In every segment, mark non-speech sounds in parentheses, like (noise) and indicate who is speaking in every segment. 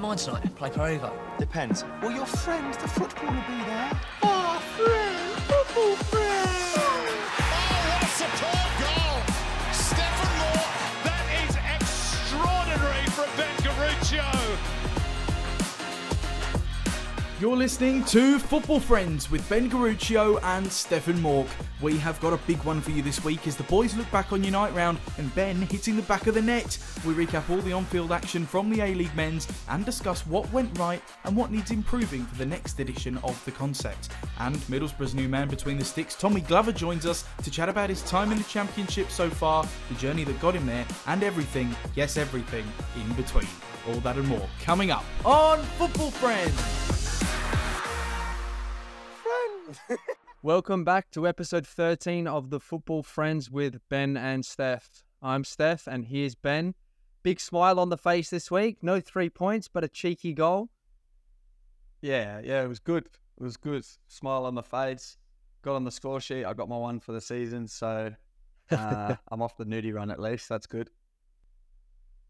Speaker 1: of mine tonight. Play per over.
Speaker 2: Depends. Will your friend, the footballer, be there?
Speaker 3: Oh, friend, football friend.
Speaker 4: You're listening to Football Friends with Ben Garuccio and Stefan Mauk. We have got a big one for you this week as the boys look back on Unite round and Ben hitting the back of the net. We recap all the on-field action from the A-League men's and discuss what went right and what needs improving for the next edition of the concept. And Middlesbrough's new man between the sticks, Tommy Glover, joins us to chat about his time in the championship so far, the journey that got him there, and everything, yes everything, in between. All that and more coming up on Football Friends. (laughs)
Speaker 5: Welcome back to episode 13 of the Football Friends with Ben and Stef. I'm Stef, and here's Ben. Big smile on the face this week. No three points, but a cheeky goal.
Speaker 6: Yeah, yeah, it was good. It was good. Smile on the face. Got on the score sheet. I got my one for the season, so (laughs) uh, I'm off the nudie run at least. That's good.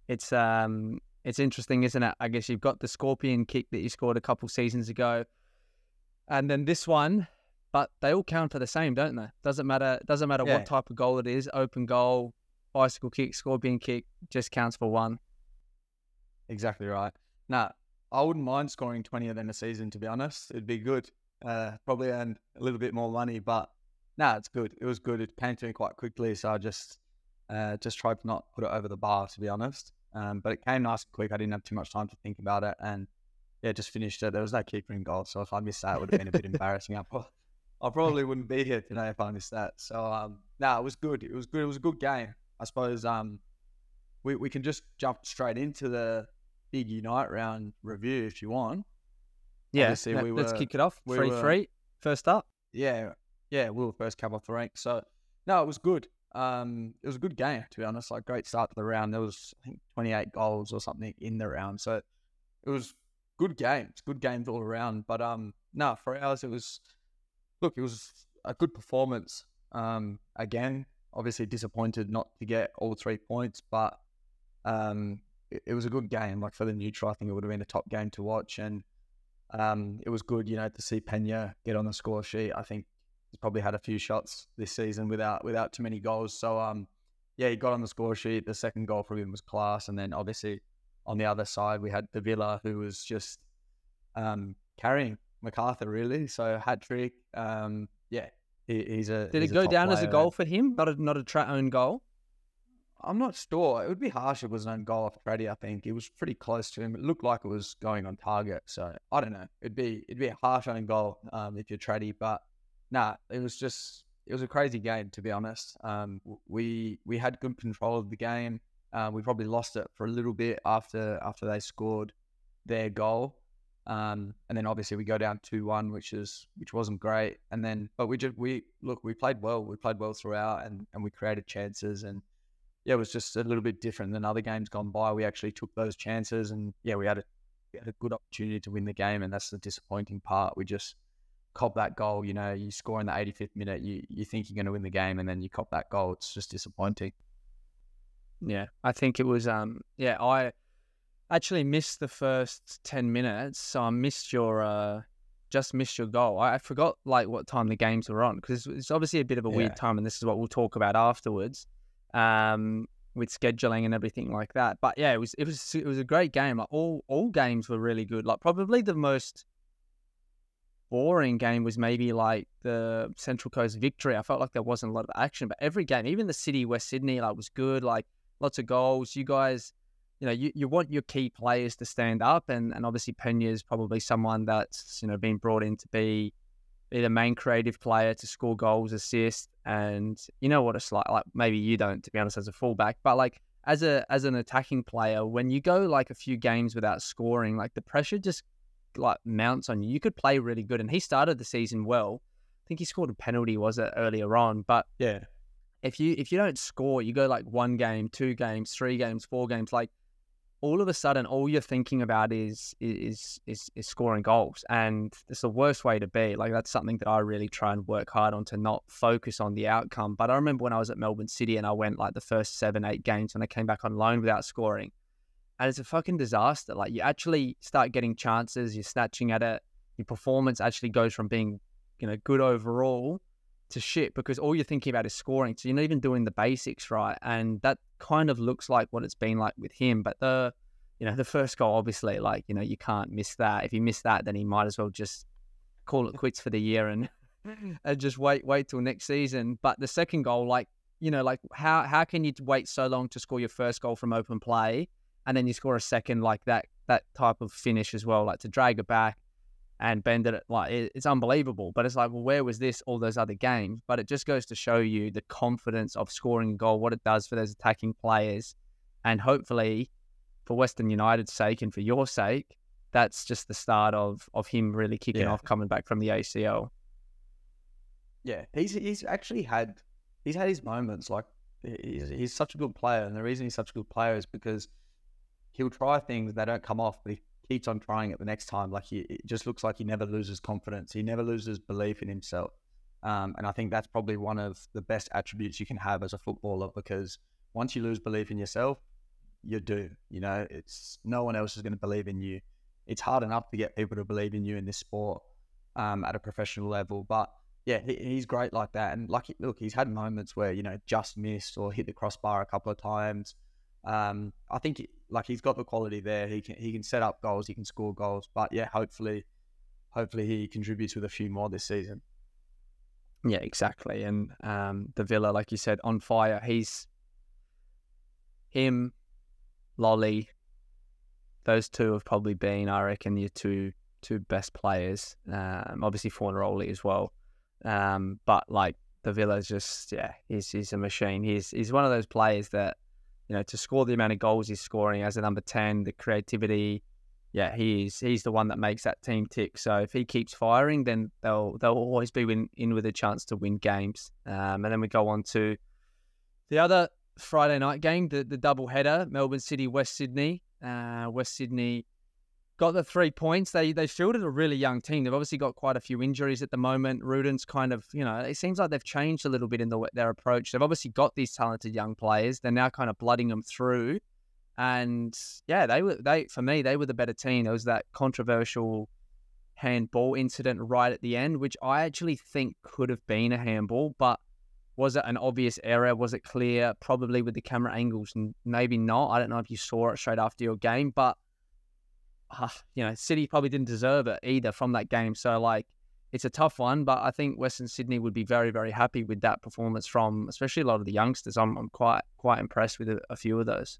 Speaker 5: It's um, it's interesting, isn't it? I guess you've got the scorpion kick that you scored a couple seasons ago, and then this one, but they all count for the same, don't they? Doesn't matter. Doesn't matter
Speaker 6: Yeah.
Speaker 5: what type of goal it is. Open goal, bicycle kick, scorpion kick, just counts for one.
Speaker 6: Exactly right. Nah, I wouldn't mind scoring 20 of them a season, to be honest. It'd be good. Uh, probably earn a little bit more money, but nah, it's good. It was good. It came to me quite quickly, so I just uh, just tried to not put it over the bar, to be honest. Um, but it came nice and quick. I didn't have too much time to think about it, and yeah, just finished it. There was no keeper in goal, so if I missed that, it would have been a bit (laughs) embarrassing. I, pro- I probably wouldn't be here today if I missed that. So um, nah, it was good. It was good. It was a good game. I suppose um, we we can just jump straight into the big Unite round review if you want.
Speaker 5: Yeah,
Speaker 6: we
Speaker 5: let's
Speaker 6: were-
Speaker 5: kick it off.
Speaker 6: we
Speaker 5: Three
Speaker 6: were-
Speaker 5: three. First up.
Speaker 6: Yeah, yeah, we were first cab off the rank. So no, it was good. Um, it was a good game to be honest. Like great start to the round. There was I think 28 goals or something in the round. So it was good games, good games all around. But um, no, for ours it was look, it was a good performance. Um, again, obviously disappointed not to get all three points, but um, it, it was a good game. Like for the neutral, I think it would have been a top game to watch, and um, it was good, you know, to see Penha get on the score sheet. I think he's probably had a few shots this season without without too many goals. So um, yeah, he got on the score sheet. The second goal for him was class, and then obviously on the other side we had Davila, who was just um, carrying Macarthur really. So hat trick. Um, yeah, he, he's a.
Speaker 5: Did
Speaker 6: he's
Speaker 5: it go down as a goal for him? Not a not a tra- own goal.
Speaker 6: I'm not sure. It would be harsh if it was an own goal off Brady. I think it was pretty close to him. It looked like it was going on target. So I don't know. It'd be it'd be a harsh own goal um, if you're Tradie, but nah, it was just it was a crazy game to be honest. Um, we we had good control of the game. Uh, we probably lost it for a little bit after after they scored their goal. Um, and then obviously we go down two one, which is which wasn't great. And then but we just we look we played well. We played well throughout, and and we created chances and yeah, it was just a little bit different than other games gone by. We actually took those chances, and yeah, we had a we had a good opportunity to win the game, and that's the disappointing part. We just cop that goal. You know, you score in the 85th minute, you you think you're going to win the game, and then you cop that goal. It's just disappointing.
Speaker 5: Yeah, I think it was. Um, yeah, I actually missed the first ten minutes, so I missed your. Uh, just missed your goal. I, I forgot like what time the games were on because it's, it's obviously a bit of a
Speaker 6: Yeah.
Speaker 5: weird time, and this is what we'll talk about afterwards, um, with scheduling and everything like that. But yeah, it was it was it was a great game. Like all all games were really good. Like probably the most boring game was maybe like the Central Coast victory. I felt like there wasn't a lot of action, but every game, even the City West Sydney, like was good. Like lots of goals. You guys, you know, you, you want your key players to stand up, and and obviously Penha is probably someone that's you know been brought in to be be the main creative player to score goals, assist, and you know what it's like. Like maybe you don't, to be honest, as a fullback, but like as a as an attacking player, when you go like a few games without scoring, like the pressure just like mounts on you. You could play really good, and he started the season well. I think he scored a penalty, was it earlier on? But
Speaker 6: Yeah,
Speaker 5: if you if you don't score, you go like one game, two games, three games, four games, like all of a sudden all you're thinking about is is is is scoring goals. And it's the worst way to be. Like that's something that I really try and work hard on to not focus on the outcome. But I remember when I was at Melbourne City and I went like the first seven, eight games when I came back on loan without scoring. and it's a fucking disaster. Like you actually start getting chances, you're snatching at it. Your performance actually goes from being, you know, good overall to shit because all you're thinking about is scoring. So you're not even doing the basics right, and that kind of looks like what it's been like with him. But the, you know, the first goal, obviously, like you know, you can't miss that. If you miss that, then he might as well just call it quits for the year and (laughs) and just wait wait till next season. But the second goal, like you know, like how how can you wait so long to score your first goal from open play, and then you score a second like that that type of finish as well, like to drag it back and bend it like it, it's unbelievable. But it's like, well, where was this all those other games? But it just goes to show you the confidence of scoring a goal, what it does for those attacking players, and hopefully, for Western United's sake and for your sake, that's just the start of of him really kicking
Speaker 6: Yeah.
Speaker 5: off coming back from the ACL.
Speaker 6: Yeah, he's he's actually had he's had his moments. Like he's, he's such a good player, and the reason he's such a good player is because he'll try things that don't come off, but he keeps on trying it the next time. Like he it just looks like he never loses confidence. He never loses belief in himself. Um, and I think that's probably one of the best attributes you can have as a footballer because once you lose belief in yourself, you're doomed. You know, it's no one else is going to believe in you. It's hard enough to get people to believe in you in this sport um, at a professional level, but yeah, he, he's great like that. And like, look, he's had moments where you know just missed or hit the crossbar a couple of times. Um, I think like he's got the quality there. He can he can set up goals, he can score goals. But yeah, hopefully, hopefully he contributes with a few more this season.
Speaker 5: Yeah, exactly. And um, Davila, like you said, on fire. He's him, Lolly. Those two have probably been, I reckon, your two two best players. Um, obviously Fornaroli as well. Um, but like Davila's just yeah, he's he's a machine. He's he's one of those players that you know to score the amount of goals he's scoring as a number ten, the creativity. Yeah, he is. He's the one that makes that team tick. So if he keeps firing, then they'll they'll always be win, in with a chance to win games. Um, and then we go on to the other Friday night game, the the double header, Melbourne City West Sydney. Uh, West Sydney got the three points. They they fielded a really young team. They've obviously got quite a few injuries at the moment. Rudan's kind of you know it seems like they've changed a little bit in the, their approach. They've obviously got these talented young players. They're now kind of blooding them through. And yeah, they were they for me they were the better team. There was that controversial handball incident right at the end, which I actually think could have been a handball, but was it an obvious error? Was it clear? Probably with the camera angles, maybe not. I don't know if you saw it straight after your game, but uh, you know, City probably didn't deserve it either from that game. So like, it's a tough one, but I think Western Sydney would be very, very happy with that performance from, especially a lot of the youngsters. I'm, I'm quite, quite impressed with a, a few of those.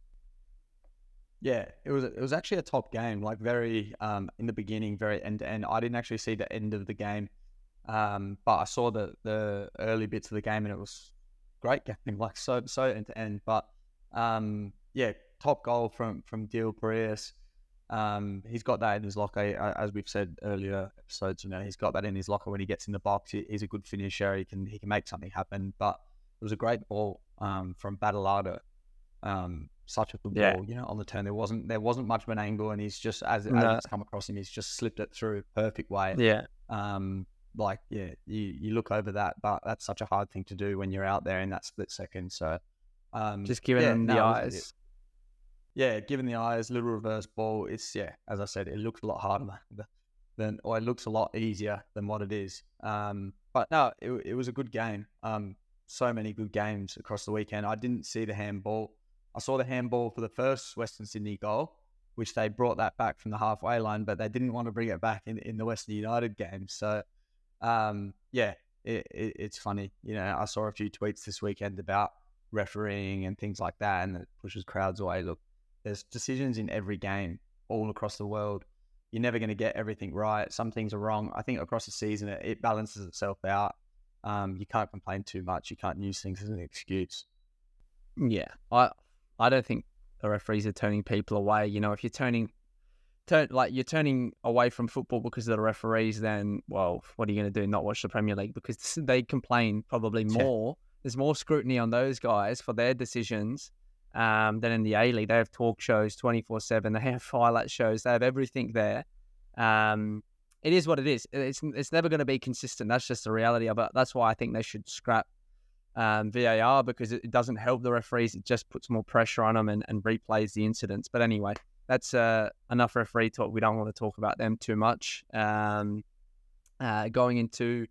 Speaker 6: Yeah, it was it was actually a top game. Like very um in the beginning, very end to end. I didn't actually see the end of the game, um, but I saw the the early bits of the game, and it was great game. (laughs) Like so so end to end. But um, yeah, top goal from from Deal Paredes. Um, he's got that in his locker, as we've said earlier episodes. You know, he's got that in his locker when he gets in the box. He's a good finisher. He can he can make something happen. But it was a great ball um, from Battleada. Um, such a good
Speaker 5: Yeah.
Speaker 6: ball, you know, on the turn. There wasn't there wasn't much of an angle, and he's just as, as it's come across him, he's just slipped it through perfect way.
Speaker 5: Yeah.
Speaker 6: Um, like yeah, you you look over that, but that's such a hard thing to do when you're out there in that split second. So, um,
Speaker 5: Just giving
Speaker 6: yeah,
Speaker 5: them the
Speaker 6: no,
Speaker 5: eyes.
Speaker 6: Yeah, given the eyes, little reverse ball. It's yeah, as I said, it looks a lot harder than, or it looks a lot easier than what it is. Um, but no, it, it was a good game. Um, so many good games across the weekend. I didn't see the handball. I saw the handball for the first Western Sydney goal, which they brought that back from the halfway line, but they didn't want to bring it back in, in the Western United game. So, um, yeah, it, it, it's funny. You know, I saw a few tweets this weekend about refereeing and things like that, and it pushes crowds away. Look, there's decisions in every game all across the world. You're never going to get everything right. Some things are wrong. I think across the season, it, it balances itself out. Um, you can't complain too much. You can't use things as an excuse.
Speaker 5: Yeah, I I don't think the referees are turning people away. You know, if you're turning turn like you're turning away from football because of the referees, then well, what are you going to do? Not watch the Premier League because (laughs) they complain probably
Speaker 6: Yeah.
Speaker 5: more. There's more scrutiny on those guys for their decisions um, than in the A League. They have talk shows 24 seven. (laughs) They have highlight shows. They have everything there. Um, it is what it is. It's it's never going to be consistent. That's just the reality of it. That's why I think they should scrap um, VAR because it, it doesn't help the referees. It just puts more pressure on them and, and replays the incidents. But anyway, that's uh, enough referee talk. We don't want to talk about them too much. Um, uh, going into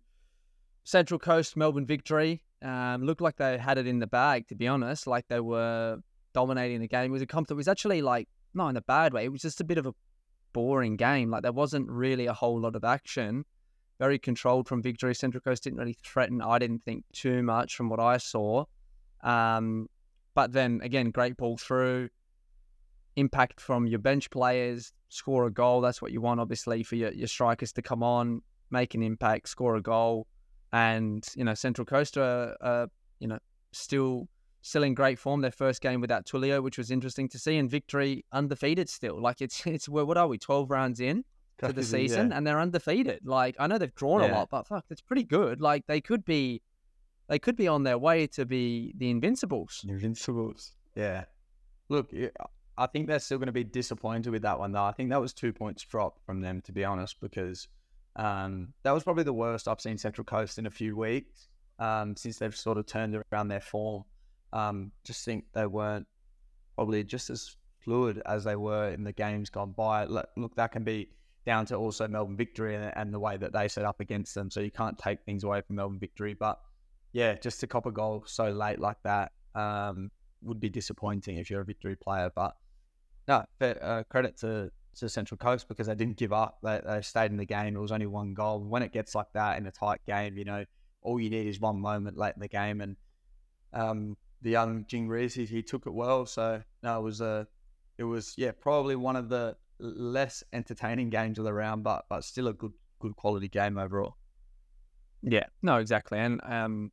Speaker 5: Central Coast Melbourne victory, um, looked like they had it in the bag. To be honest, like they were dominating the game. It was a comp that was actually like not in a bad way. It was just a bit of a boring game. Like there wasn't really a whole lot of action. Very controlled from victory. Central Coast didn't really threaten. I didn't think too much from what I saw. Um, but then again, great ball through. Impact from your bench players, score a goal. That's what you want, obviously, for your, your strikers to come on, make an impact, score a goal. And, you know, Central Coast are you know, still still in great form. Their first game without Tulio, which was interesting to see, and victory undefeated still. Like it's (laughs) it's what are we? Twelve rounds in to the season,
Speaker 6: yeah.
Speaker 5: and they're undefeated. Like I know they've drawn a lot, but fuck, that's pretty good. Like they could be, they could be on their way to be the Invincibles.
Speaker 6: Invincibles. Yeah. Look, I think they're still going to be disappointed with that one, though. I think that was two points dropped from them, to be honest, because um, that was probably the worst I've seen Central Coast in a few weeks um, since they've sort of turned around their form. Um, just think they weren't probably just as fluid as they were in the games gone by. Look, that can be down to also Melbourne Victory and, and the way that they set up against them. So you can't take things away from Melbourne Victory. But yeah, just to cop a goal so late like that um, would be disappointing if you're a Victory player. But no, fair, uh, credit to, to Central Coast because they didn't give up. They, they stayed in the game. It was only one goal. When it gets like that in a tight game, you know, all you need is one moment late in the game. And um, the young Jing Reec, he, he took it well. So no, it was a, it was yeah, probably one of the less entertaining games of the round, but but still a good good quality game overall.
Speaker 5: Yeah, no, exactly, and um,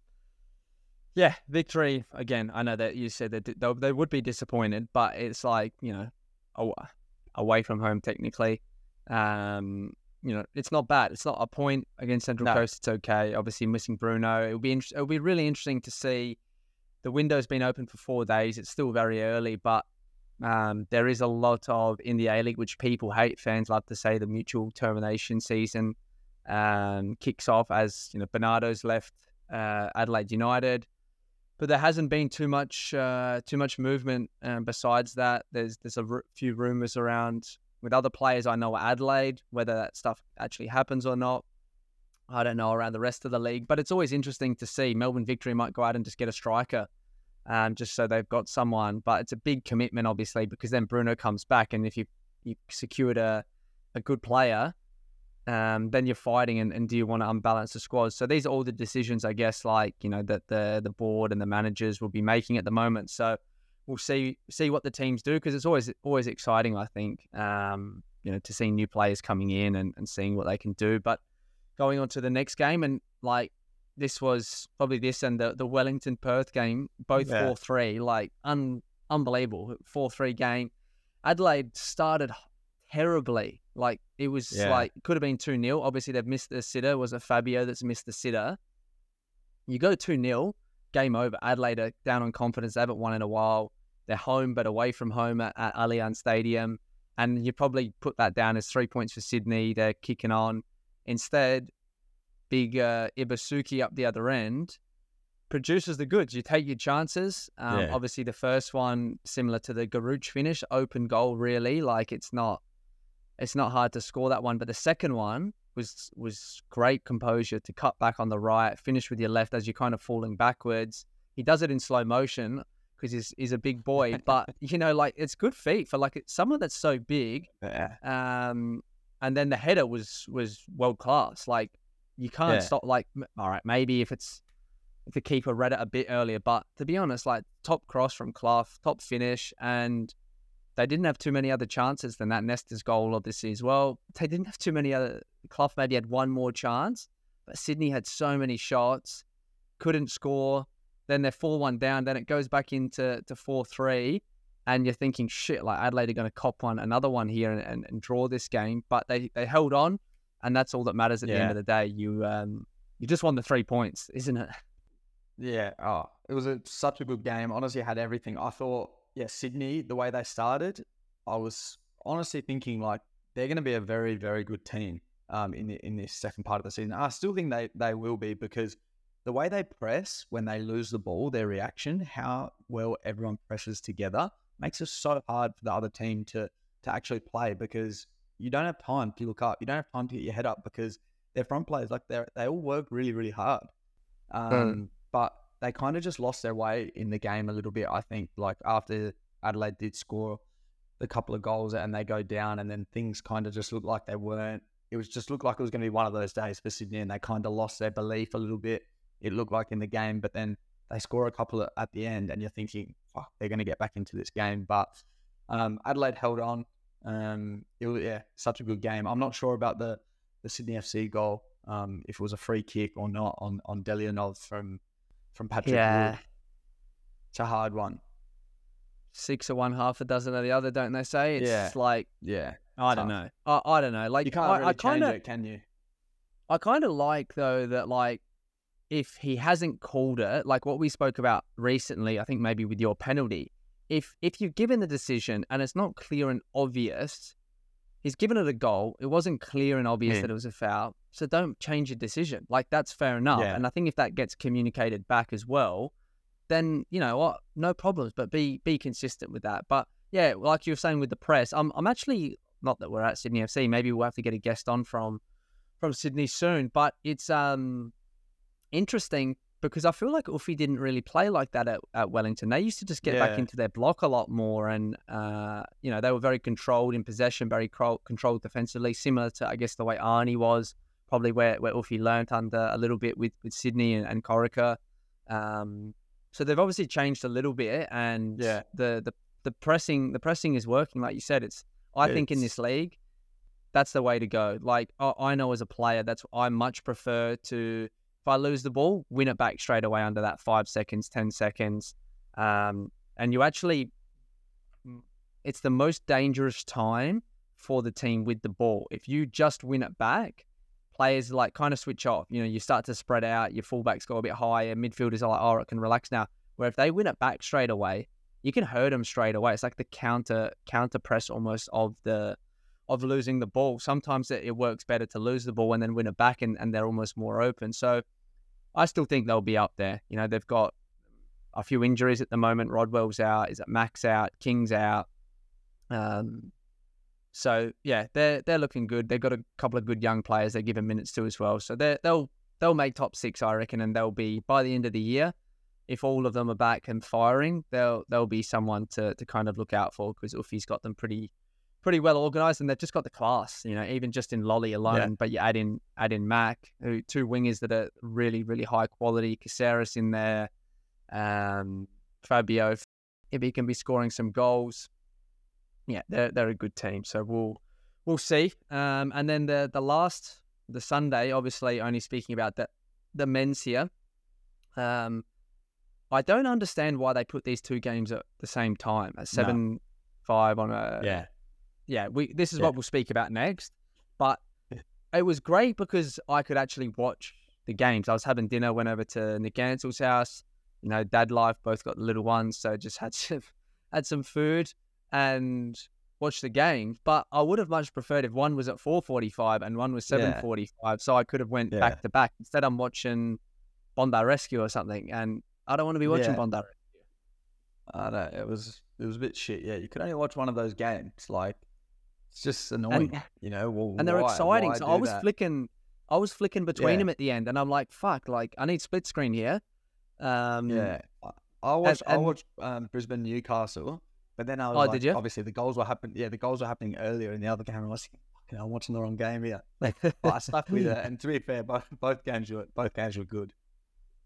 Speaker 5: yeah, victory again. I know that you said that they, they would be disappointed, but it's like you know, away from home technically. Um, you know, it's not bad. It's not a point against Central
Speaker 6: No.
Speaker 5: Coast. It's okay. Obviously, missing Bruno. It'll be inter- it'll be really interesting to see. The window's been open for four days. It's still very early, but um, there is a lot of in the A League, which people hate. Fans love to say the mutual termination season um, kicks off as you know Bernardo's left uh, Adelaide United, but there hasn't been too much uh, too much movement. Um, besides that, there's there's a r- few rumors around with other players I know at Adelaide, whether that stuff actually happens or not. I don't know around the rest of the league, but it's always interesting to see. Melbourne Victory might go out and just get a striker, um, just so they've got someone. But it's a big commitment, obviously, because then Bruno comes back, and if you you secured a a good player, um, then you're fighting and, and do you want to unbalance the squad? So these are all the decisions, I guess, like, you know, that the the board and the managers will be making at the moment. So we'll see see what the teams do because it's always always exciting, I think, um, you know, to see new players coming in and, and seeing what they can do. But going on to the next game and like this was probably this and the, the Wellington Perth game, both
Speaker 6: Yeah.
Speaker 5: 4 3, like un, unbelievable. 4 3 game. Adelaide started terribly. Like it was
Speaker 6: Yeah.
Speaker 5: like could have been 2 0. Obviously, they've missed the sitter. Was it Fabio that's missed the sitter? You go 2 0, game over. Adelaide are down on confidence. They haven't won in a while. They're home, but away from home at, at Allianz Stadium. And you probably put that down as three points for Sydney. They're kicking on. Instead, big uh, Ibusuki up the other end produces the goods. You take your chances. Um,
Speaker 6: Yeah.
Speaker 5: Obviously, the first one similar to the Garuch finish, open goal. Really, like it's not, it's not hard to score that one. But the second one was was great composure to cut back on the right, finish with your left as you're kind of falling backwards. He does it in slow motion because he's he's a big boy. (laughs) but you know, like it's good feet for like someone that's so big.
Speaker 6: Yeah.
Speaker 5: Um, and then the header was was world class. Like you can't
Speaker 6: Yeah.
Speaker 5: stop. Like m- all right, maybe if it's if the keeper read it a bit earlier, but to be honest, like top cross from Clough, top finish, and they didn't have too many other chances than that Nestor's goal, obviously as well. They didn't have too many other. Clough maybe had one more chance, but Sydney had so many shots, couldn't score. Then they're four one down. Then it goes back into to four three and you're thinking, shit, like Adelaide are going to cop one, another one here and, and, and draw this game. But they, they held on, and that's all that matters at the end of the day. You um you just won the three points, isn't it?
Speaker 6: Yeah. Oh, it was a, such a good game. Honestly, had everything. I thought, yeah, Sydney, the way they started, I was honestly thinking like they're going to be a very, very good team um, in the, in this second part of the season. I still think they, they will be because the way they press when they lose the ball, their reaction, how well everyone presses together, makes it so hard for the other team to to actually play because you don't have time to look up. You don't have time to get your head up because their front players like they they all work really really hard. Um, But they kind of just lost their way in the game a little bit. I think like after Adelaide did score a couple of goals and they go down, and then things kind of just looked like they weren't. It was just looked like it was going to be one of those days for Sydney, and they kind of lost their belief a little bit. It looked like in the game, but then they score a couple at the end, and you're thinking, "Fuck, they're going to get back into this game." But um, Adelaide held on. Um, it was yeah, such a good game. I'm not sure about the the Sydney FC goal, um, if it was a free kick or not on on Delianov from from Patrick
Speaker 5: Yeah.
Speaker 6: Wood. It's a hard one.
Speaker 5: Six of one, half a dozen of the other, don't they say? It's
Speaker 6: Yeah.
Speaker 5: like
Speaker 6: Yeah,
Speaker 5: I don't know. I, I don't know. Like
Speaker 6: you can't
Speaker 5: I,
Speaker 6: really
Speaker 5: I kind
Speaker 6: change it, can you?
Speaker 5: I kind of like though that like if he hasn't called it, like what we spoke about recently, I think maybe with your penalty, if if you've given the decision and it's not clear and obvious, he's given it a goal. It wasn't clear and obvious
Speaker 6: Yeah.
Speaker 5: that it was a foul, so don't change your decision. Like that's fair enough.
Speaker 6: Yeah.
Speaker 5: And I think if that gets communicated back as well, then you know what, no problems. But be be consistent with that. But yeah, like you were saying with the press, I'm I'm actually not that we're at Sydney FC. Maybe we'll have to get a guest on from from Sydney soon. But it's um interesting because I feel like Uffy didn't really play like that at, at Wellington. They used to just get back into their block a lot more, and uh, you know they were very controlled in possession, very controlled defensively, similar to I guess the way Arnie was. Probably where where Uffy learnt under a little bit with with Sydney and, and Corica. Um, so they've obviously changed a little bit, and
Speaker 6: Yeah.
Speaker 5: the the the pressing the pressing is working. Like you said, it's I think in this league, that's the way to go. Like I, I know as a player, that's I much prefer to if I lose the ball, win it back straight away under that five seconds, ten seconds, um, and you actually, it's the most dangerous time for the team with the ball. If you just win it back, players like kind of switch off. You know, you start to spread out. Your fullbacks go a bit higher. Midfielders are like, oh, I can relax now. Where if they win it back straight away, you can hurt them straight away. It's like the counter counter press almost of the of losing the ball. Sometimes it, it works better to lose the ball and then win it back, and, and they're almost more open. So I still think they'll be up there. You know, they've got a few injuries at the moment. Rodwell's out. Is it Max out? King's out. Um, so yeah, they're they're looking good. They've got a couple of good young players they're giving minutes to as well. So they they'll they'll make top six, I reckon, and they'll be by the end of the year. If all of them are back and firing, they'll they'll be someone to to kind of look out for because Uffy's got them pretty pretty well organized and they've just got the class. You know, even just in Lolley alone. But you add in add in Mac, who two wingers that are really really high quality. Caceres in there, um, Fabio, if he can be scoring some goals, yeah, they're they're a good team. So we'll we'll see. Um, and then the the last the Sunday, obviously only speaking about the the men's here. Um, I don't understand why they put these two games at the same time at seven five on a
Speaker 6: yeah,
Speaker 5: yeah. We this is
Speaker 6: Yeah.
Speaker 5: what we'll speak about next. But (laughs) it was great because I could actually watch the games. I was having dinner, went over to Nick Ansell's house. You know, dad life, both got the little ones, so just had (laughs) some had some food and watched the game. But I would have much preferred if one was at four forty five and one was seven forty five, so I could have went
Speaker 6: Yeah.
Speaker 5: back to back. Instead, I'm watching Bondi Rescue or something, and I don't want to be watching
Speaker 6: Yeah.
Speaker 5: Bondi. Rescue.
Speaker 6: I know it was it was a bit shit. Yeah, you could only watch one of those games. Like it's just annoying. you know, well,
Speaker 5: and they're
Speaker 6: why-
Speaker 5: exciting.
Speaker 6: why
Speaker 5: So I was
Speaker 6: that?
Speaker 5: flicking, I was flicking between
Speaker 6: Yeah.
Speaker 5: them at the end, and I'm like, "Fuck! Like I need split screen here." Um,
Speaker 6: Yeah, I- I watched I
Speaker 5: and-
Speaker 6: watched um, Brisbane Newcastle, but then I was
Speaker 5: Oh,
Speaker 6: like,
Speaker 5: did you?
Speaker 6: obviously the goals were happening. Yeah, the goals were happening earlier in the other game. and I was thinking, fucking, I'm watching the wrong game here. But I stuck with it. (laughs) And to be fair, both both games were both games were good.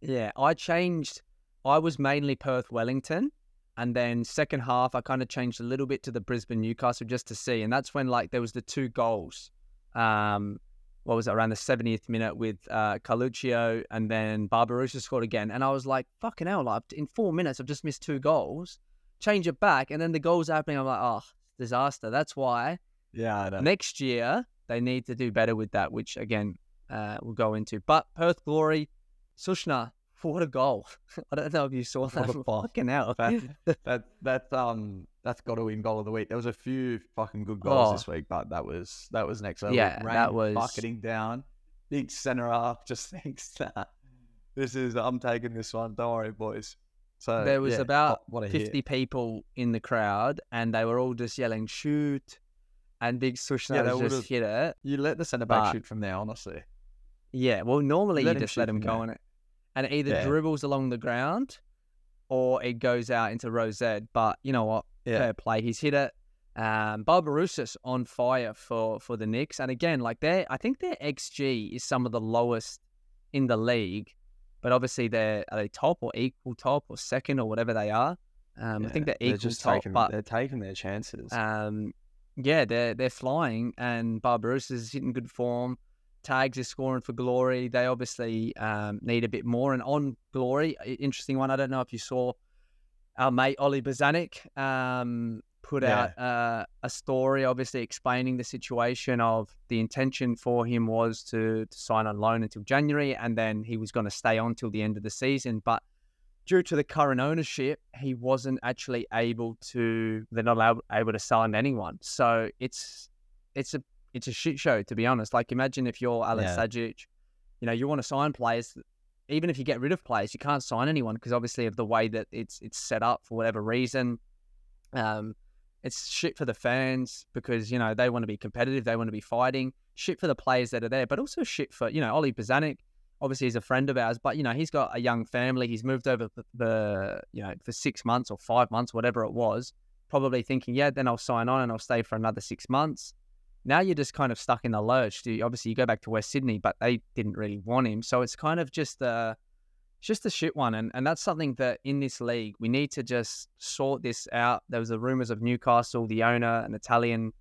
Speaker 5: Yeah, I changed. I was mainly Perth Wellington, and then second half I kind of changed a little bit to the Brisbane Newcastle just to see, and that's when like there was the two goals. Um, what was it around the 70th minute with uh, Carluccio, and then Barbarouses scored again, and I was like, fucking hell! Like in four minutes I've just missed two goals. Change it back, and then the goals happening. I'm like, oh, disaster. That's why
Speaker 6: Yeah, I know.
Speaker 5: next year they need to do better with that, which again uh, we'll go into. But Perth Glory, Susnjar, what a goal! (laughs) I don't know if you saw that. (laughs) Fucking hell!
Speaker 6: That, (laughs) that that um that's got to win goal of the week. There was a few fucking good goals
Speaker 5: Oh.
Speaker 6: this week, but that was that was next level.
Speaker 5: Yeah, that was-
Speaker 6: bucketing down. Big centre half just thinks that this is I'm taking this one. Don't worry, boys. So
Speaker 5: there was
Speaker 6: yeah,
Speaker 5: about
Speaker 6: what, what a hit.
Speaker 5: 50 people in the crowd, and they were all just yelling, shoot. And Big Susnjar
Speaker 6: Yeah,
Speaker 5: just hit it.
Speaker 6: You let the centre back shoot from there, honestly.
Speaker 5: Yeah, well, normally you
Speaker 6: him
Speaker 5: just let him go on it. And it either
Speaker 6: Yeah.
Speaker 5: dribbles along the ground or it goes out into Rosette. But you know what?
Speaker 6: Yeah.
Speaker 5: Fair play. He's hit it. Um, Barbarouses on fire for, for the Nix. And again, like their, I think their XG is some of the lowest in the league. But obviously, they're are they top or equal top or second or whatever they are. Um, I think they're equal
Speaker 6: just
Speaker 5: top,
Speaker 6: taking,
Speaker 5: but
Speaker 6: they're taking their chances.
Speaker 5: um, yeah, they're they're flying, and Barbarouses is hitting good form. Tags is scoring for Glory. They obviously um, need a bit more. And on Glory, interesting one. I don't know if you saw our mate Ollie Bozanic um, put
Speaker 6: Yeah.
Speaker 5: out uh, a story, obviously explaining the situation of the intention for him was to, to sign on loan until January, and then he was going to stay on till the end of the season. But due to the current ownership, he wasn't actually able to. They're not allowed, able to sign anyone. So it's it's a it's a shit show to be honest. Like imagine if you're Alex
Speaker 6: Yeah.
Speaker 5: Stajcic, you know, you want to sign players. Even if you get rid of players, you can't sign anyone because obviously of the way that it's it's set up for whatever reason. Um, it's shit for the fans because you know they want to be competitive, they want to be fighting. Shit for the players that are there, but also shit for you know Ollie Bozanic. Obviously, he's a friend of ours, but you know he's got a young family. He's moved over the, the you know for six months or five months, whatever it was. Probably thinking, yeah, then I'll sign on and I'll stay for another six months. Now you're just kind of stuck in the lurch. Obviously, you go back to West Sydney, but they didn't really want him, so it's kind of just a just a shit one, and and that's something that in this league we need to just sort this out. There was the rumors of Newcastle, the owner, an Italian,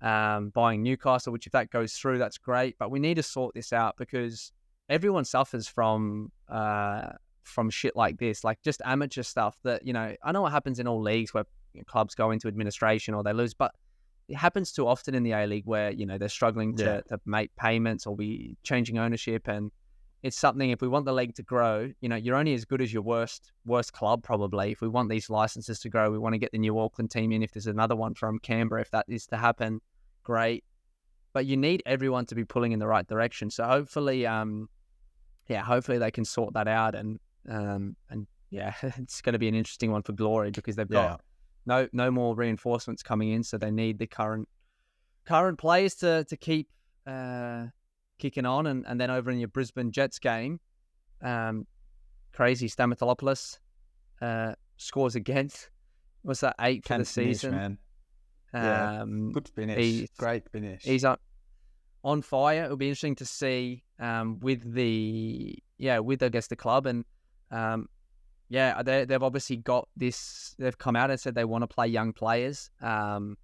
Speaker 5: um, buying Newcastle, which if that goes through, that's great. But we need to sort this out because everyone suffers from uh from shit like this, like just amateur stuff. That you know, I know what happens in all leagues where clubs go into administration or they lose, but it happens too often in the A League where you know they're struggling to,
Speaker 6: Yeah.
Speaker 5: to make payments or be changing ownership and it's something if we want the league to grow, you know, you're only as good as your worst worst club probably. If we want these licenses to grow, we want to get the new Auckland team in. If there's another one from Canberra, if that is to happen, great. But you need everyone to be pulling in the right direction. So hopefully, um, yeah, hopefully they can sort that out and um and yeah, (laughs) it's going to be an interesting one for Glory because they've got
Speaker 6: Yeah.
Speaker 5: No no more reinforcements coming in, so they need the current current players to to keep uh, kicking on, and, and then over in your Brisbane Jets game, um, crazy Stamatelopoulos uh, scores again. What's that eight for
Speaker 6: Can
Speaker 5: the
Speaker 6: finish,
Speaker 5: season?
Speaker 6: man. Yeah,
Speaker 5: Um,
Speaker 6: Good finish.
Speaker 5: he's-
Speaker 6: Great finish.
Speaker 5: he's on on fire. It'll be interesting to see um, with the yeah with I guess the club and um, yeah they they've obviously got this. They've come out and said they want to play young players. Um,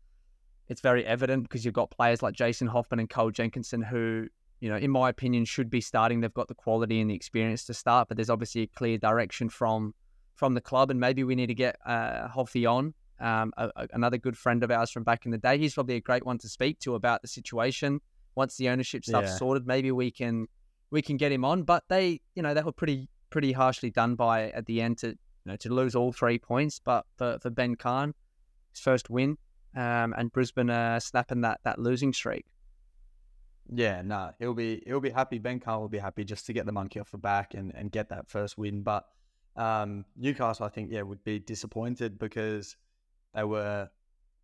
Speaker 5: it's very evident because you've got players like Jason Hoffman and Carl Jenkinson who you know in my opinion should be starting. They've got the quality and the experience to start, but there's obviously a clear direction from from the club, and maybe we need to get uh, Hoffy on. Um, a, a- another good friend of ours from back in the day. He's probably a great one to speak to about the situation. Once the ownership stuff's
Speaker 6: Yeah.
Speaker 5: sorted, maybe we can we can get him on. But they, you know, they were pretty pretty harshly done by at the end to you know to lose all three points. But for, for Ben Cahn, his first win, um, and Brisbane uh, snapping that that losing streak.
Speaker 6: Yeah, no, he'll be he'll be happy. Ben Cahn will be happy just to get the monkey off the back and, and get that first win. But um, Newcastle, I think, yeah, would be disappointed because they were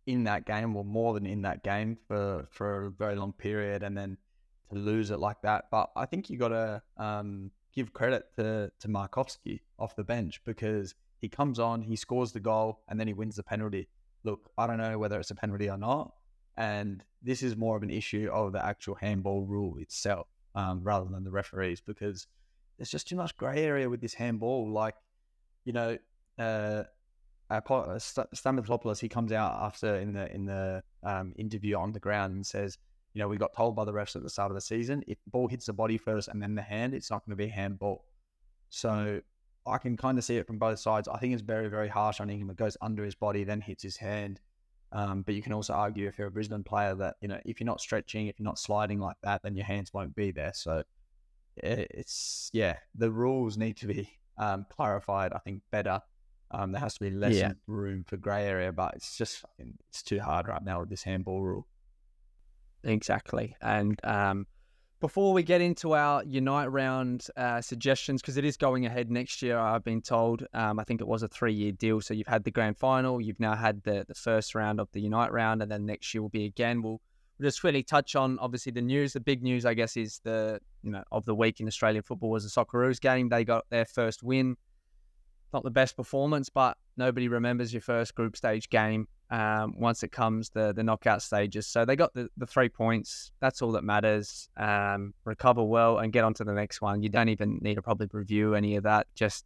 Speaker 6: in that game, or more than in that game for for a very long period, and then to lose it like that. But I think you got to um, give credit to to Markovsky off the bench because he comes on, he scores the goal, and then he wins the penalty. Look, I don't know whether it's a penalty or not, and this is more of an issue of the actual handball rule itself um, rather than the referees because there's just too much grey area with this handball. Like, you know, uh, uh, St- he comes out after in the in the um, interview on the ground and says, you know, we got told by the refs at the start of the season, if the ball hits the body first and then the hand, it's not going to be a handball. So I can kind of see it from both sides. I think it's very, very harsh on him. It goes under his body, then hits his hand. Um, but you can also argue if you're a Brisbane player that you know if you're not stretching, if you're not sliding like that, then your hands won't be there. So it's yeah, the rules need to be um, clarified. I think better. Um, there has to be less
Speaker 5: Yeah.
Speaker 6: room for grey area, but it's just it's too hard right now with this handball rule.
Speaker 5: Exactly. And um, before we get into our Unite round uh, suggestions, because it is going ahead next year, I've been told. Um, I think it was a three-year deal. So you've had the grand final, you've now had the the first round of the Unite round, and then next year will be again. We'll, we'll just really touch on obviously the news. The big news, I guess, is the you know of the week in Australian football was the Socceroos game. They got their first win. Not the best performance, but nobody remembers your first group stage game um, once it comes the the knockout stages. So they got the, the three points. That's all that matters. Um, recover well and get on to the next one. You don't even need to probably review any of that. Just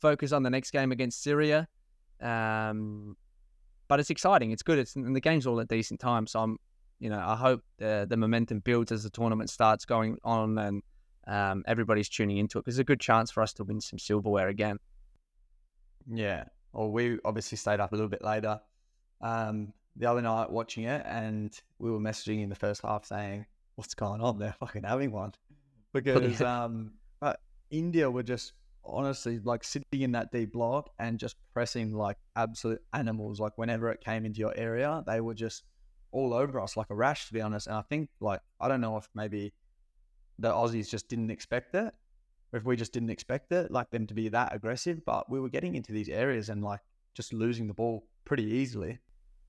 Speaker 5: focus on the next game against Syria. Um, but it's exciting. It's good. It's and the game's all at decent time. So I'm, you know, I hope the the momentum builds as the tournament starts going on and um, everybody's tuning into it because a good chance for us to win some silverware again.
Speaker 6: Yeah. Well, we obviously stayed up a little bit later um, the other night watching it, and we were messaging in the first half saying, "What's going on? They're fucking having one," because um, but India were just honestly like sitting in that deep block and just pressing like absolute animals. Like whenever it came into your area, they were just all over us like a rash, to be honest. And I think like I don't know if maybe the Aussies just didn't expect it, or if we just didn't expect it, like them to be that aggressive. But we were getting into these areas and like just losing the ball pretty easily.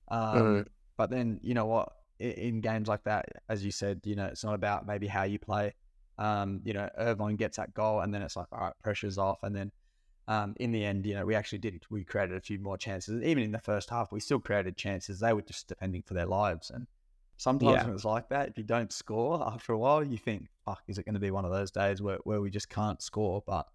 Speaker 6: Um,
Speaker 5: Mm.
Speaker 6: But then you know what? In, in games like that, as you said, you know it's not about maybe how you play. Um, you know, Irvine gets that goal, and then it's like, all right, pressure's off, and then um, in the end, you know, we actually did. We created a few more chances. Even in the first half, we still created chances. They were just defending for their lives, and sometimes
Speaker 5: Yeah.
Speaker 6: when it's like that, if you don't score after a while, you think, "Fuck, is it going to be one of those days where, where we just can't score?" But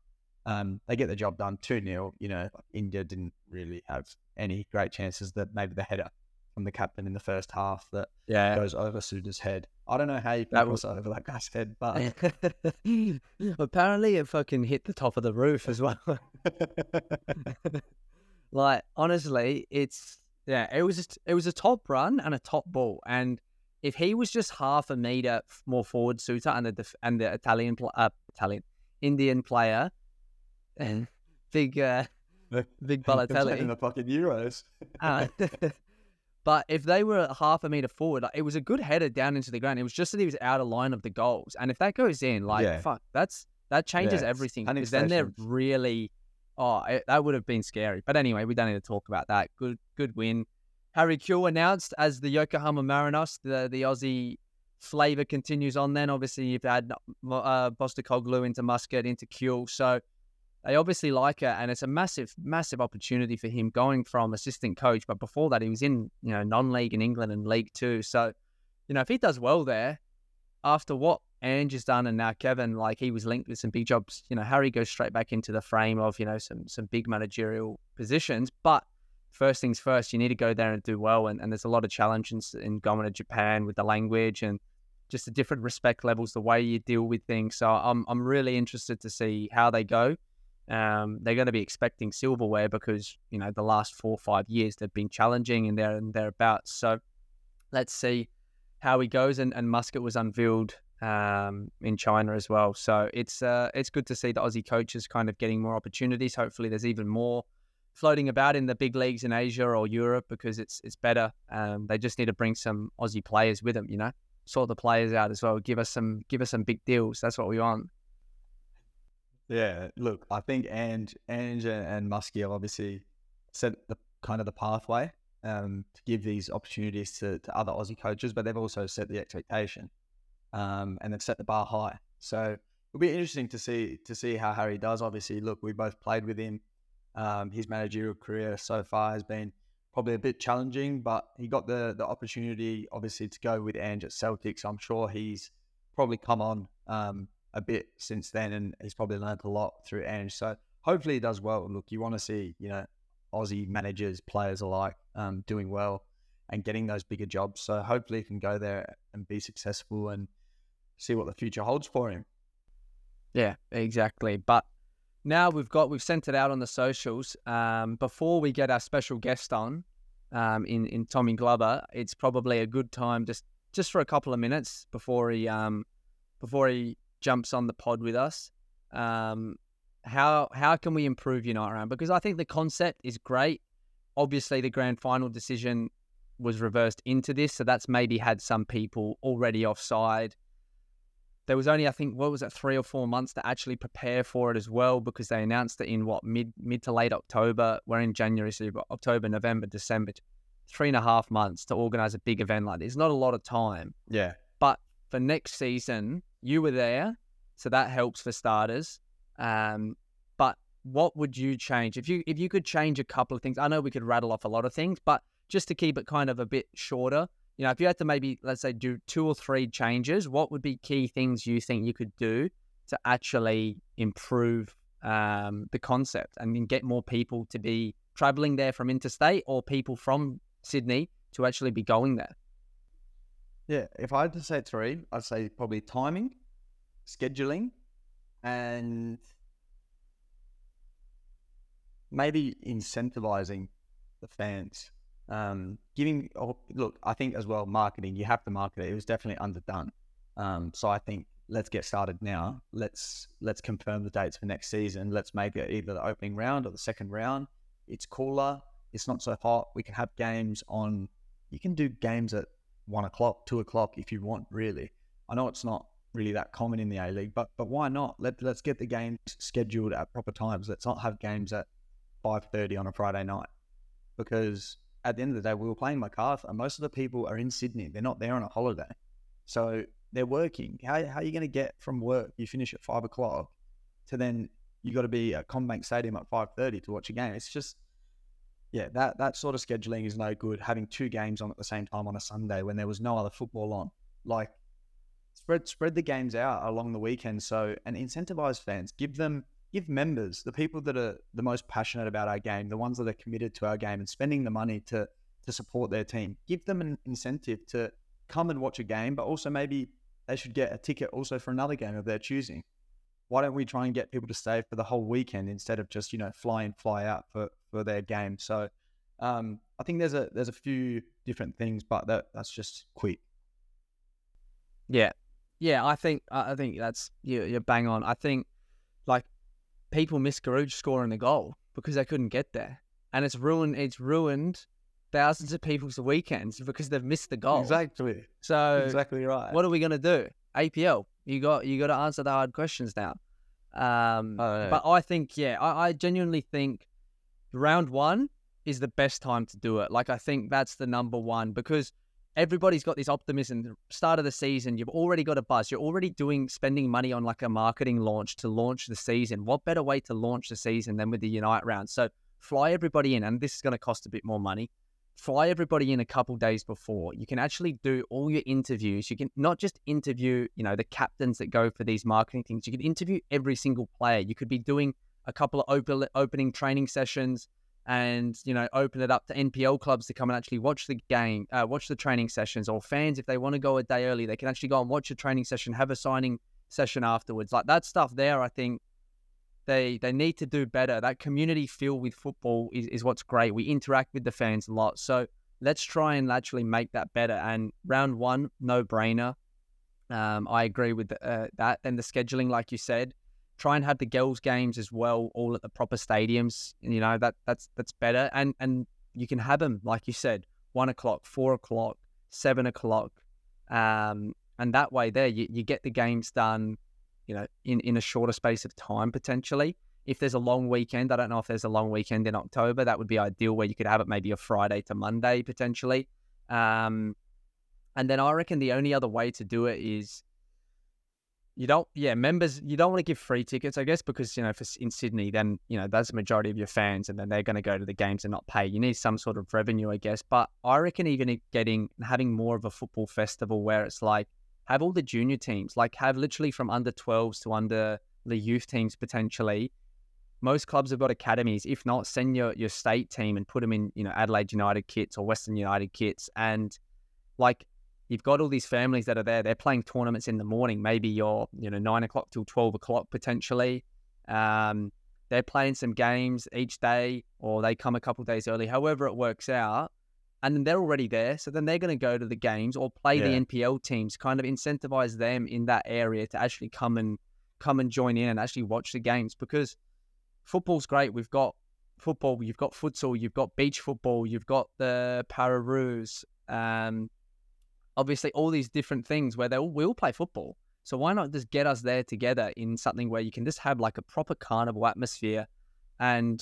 Speaker 6: um, they get the job done two 0 You know, India didn't really have any great chances. That maybe the header from the captain in the first half that
Speaker 5: Yeah.
Speaker 6: goes over Souttar's head. I don't know how you can
Speaker 5: That
Speaker 6: cross over that guy's head, but (laughs)
Speaker 5: Apparently, it fucking hit the top of the roof as well. (laughs) like honestly, it's yeah, it was just, it was a top run and a top ball, and if he was just half a meter more forward, Souttar and the def- and the Italian uh, Italian Indian player, big uh, big
Speaker 6: in (laughs) the fucking Euros. (laughs)
Speaker 5: uh, (laughs) but if they were half a meter forward, like, it was a good header down into the ground. It was just that he was out of line of the goals, and if that goes in, like
Speaker 6: Yeah.
Speaker 5: fuck, that's that changes
Speaker 6: it's
Speaker 5: everything. Because then they're really, oh, it, that would have been scary. But anyway, we don't need to talk about that. Good, good win. Harry Kewell announced as the Yokohama Marinos. The the Aussie flavor continues on. Then obviously you've had uh, Postecoglou into Muscat into Kewell, so they obviously like it, and it's a massive, massive opportunity for him going from assistant coach. But before that, he was in you know non-league in England and League Two. So, you know, if he does well there, after what Ange has done, and now Kevin, like he was linked with some big jobs. You know, Harry goes straight back into the frame of you know some some big managerial positions. But first things first, you need to go there and do well. And, and there's a lot of challenges in going to Japan with the language and just the different respect levels, the way you deal with things. So I'm I'm really interested to see how they go. Um, they're going to be expecting silverware because you know the last four or five years they've been challenging and they're and thereabouts. So let's see how he goes. And, and Muscat was unveiled um, in China as well. So it's uh, it's good to see the Aussie coaches kind of getting more opportunities. Hopefully, there's even more floating about in the big leagues in Asia or Europe because it's it's better. Um, they just need to bring some Aussie players with them. You know, sort the players out as well. Give us some give us some big deals. That's what we want.
Speaker 6: Yeah, look, I think Ange, Ange and, Muskie have obviously set the kind of the pathway um, to give these opportunities to, to other Aussie coaches, but they've also set the expectation um, and they've set the bar high. So it'll be interesting to see to see how Harry does. Obviously, look, we both played with him. Um, his managerial career so far has been probably a bit challenging, but he got the the opportunity, obviously, to go with Ange at Celtic. So I'm sure he's probably come on um, a bit since then, and he's probably learned a lot through Ange. So hopefully he does well. Look, you want to see you know Aussie managers, players alike, um, doing well and getting those bigger jobs. So hopefully he can go there and be successful and see what the future holds for him.
Speaker 5: Yeah, exactly. But now we've got we've sent it out on the socials. Um, before we get our special guest on, um, in in Tommy Glover, it's probably a good time just just for a couple of minutes before he um before he jumps on the pod with us. Um, how how can we improve Unite Round? Because I think the concept is great. Obviously, the grand final decision was reversed into this, so that's maybe had some people already offside there was only I think what was it three or four months to actually prepare for it as well because they announced it in what mid mid to late October. We're in January, so you've got October, November, December, three and a half months to organize a big event like this. Not a lot of time,
Speaker 6: Yeah.
Speaker 5: but for next season, you were there, so that helps for starters. Um, but what would you change if you if you could change a couple of things? I know we could rattle off a lot of things, but just to keep it kind of a bit shorter, you know, if you had to maybe let's say do two or three changes, what would be key things you think you could do to actually improve um, the concept and get more people to be traveling there from interstate or people from Sydney to actually be going there?
Speaker 6: Yeah, if I had to say three, I'd say probably timing, scheduling, and maybe incentivizing the fans. Um, giving oh, look, I think as well marketing. You have to market it. It was definitely underdone. Um, so I think let's get started now. Let's let's confirm the dates for next season. Let's make it either the opening round or the second round. It's cooler. It's not so hot. We can have games on. You can do games at one o'clock, two o'clock if you want. Really, I know it's not really that common in the A League, but but why not? Let let's get the games scheduled at proper times. Let's not have games at five thirty on a Friday night, because at the end of the day, we were playing Macarthur. Most of the people are in Sydney. They're not there on a holiday, so they're working. How how are you going to get from work? You finish at five o'clock, to then you got to be at CommBank Stadium at five thirty to watch a game. It's just yeah, that that sort of scheduling is no good. Having two games on at the same time on a Sunday when there was no other football on, like spread spread the games out along the weekend. So and incentivize fans, give them give members, the people that are the most passionate about our game, the ones that are committed to our game and spending the money to to support their team, give them an incentive to come and watch a game, but also maybe they should get a ticket also for another game of their choosing. Why don't we try and get people to stay for the whole weekend instead of just you know fly in fly out for for their game? So um, I think there's a there's a few different things, but that that's just quick.
Speaker 5: Yeah, yeah. I think I think that's you. You're bang on. I think like people miss Garuj scoring the goal because they couldn't get there, and it's ruined. It's ruined thousands of people's weekends because they've missed the goal.
Speaker 6: Exactly.
Speaker 5: So
Speaker 6: exactly right.
Speaker 5: what are we gonna do? APL. You got you got to answer the hard questions now. Um, but I think yeah, I, I genuinely think round one is the best time to do it. Like I think that's the number one because everybody's got this optimism. Start of the season, you've already got a buzz. You're already doing spending money on like a marketing launch to launch the season. What better way to launch the season than with the Unite round? So fly everybody in, and this is going to cost a bit more money. Fly everybody in a couple days before. You can actually do all your interviews. You can not just interview, you know, the captains that go for these marketing things. You can interview every single player. You could be doing a couple of open, opening training sessions and you know open it up to NPL clubs to come and actually watch the game, uh, watch the training sessions, or fans if they want to go a day early, they can actually go and watch a training session, have a signing session afterwards. Like that stuff there, I think they they need to do better. That community feel with football is, is what's great. We interact with the fans a lot, so let's try and actually make that better. And round one, no brainer. Um, I agree with uh, that. Then the scheduling, like you said, try and have the girls games as well, all at the proper stadiums. You know that that's that's better, and and you can have them like you said, one o'clock, four o'clock, seven o'clock, um, and that way there you, you get the games done, you know, in in a shorter space of time potentially. If there's a long weekend, I don't know if there's a long weekend in October, that would be ideal where you could have it maybe a Friday to Monday potentially. Um, and then I reckon the only other way to do it is you don't, yeah, members, you don't want to give free tickets, I guess, because, you know, in Sydney, then, you know, that's the majority of your fans and then they're going to go to the games and not pay. You need some sort of revenue, I guess. But I reckon even getting, having more of a football festival where it's like, have all the junior teams, like have literally from under 12s to under the youth teams potentially. Most clubs have got academies. If not, send your, your state team and put them in, you know, Adelaide United kits or Western United kits. And like, you've got all these families that are there. They're playing tournaments in the morning. Maybe you're, you know, nine o'clock till 12 o'clock potentially. Um, they're playing some games each day or they come a couple days early, however it works out. And then they're already there. So then they're going to go to the games or play
Speaker 6: Yeah.
Speaker 5: the NPL teams, kind of incentivize them in that area to actually come and come and join in and actually watch the games because football's great. We've got football, you've got futsal, you've got beach football, you've got the Pararoos, um, obviously all these different things where they all, we all play football. So why not just get us there together in something where you can just have like a proper carnival atmosphere, and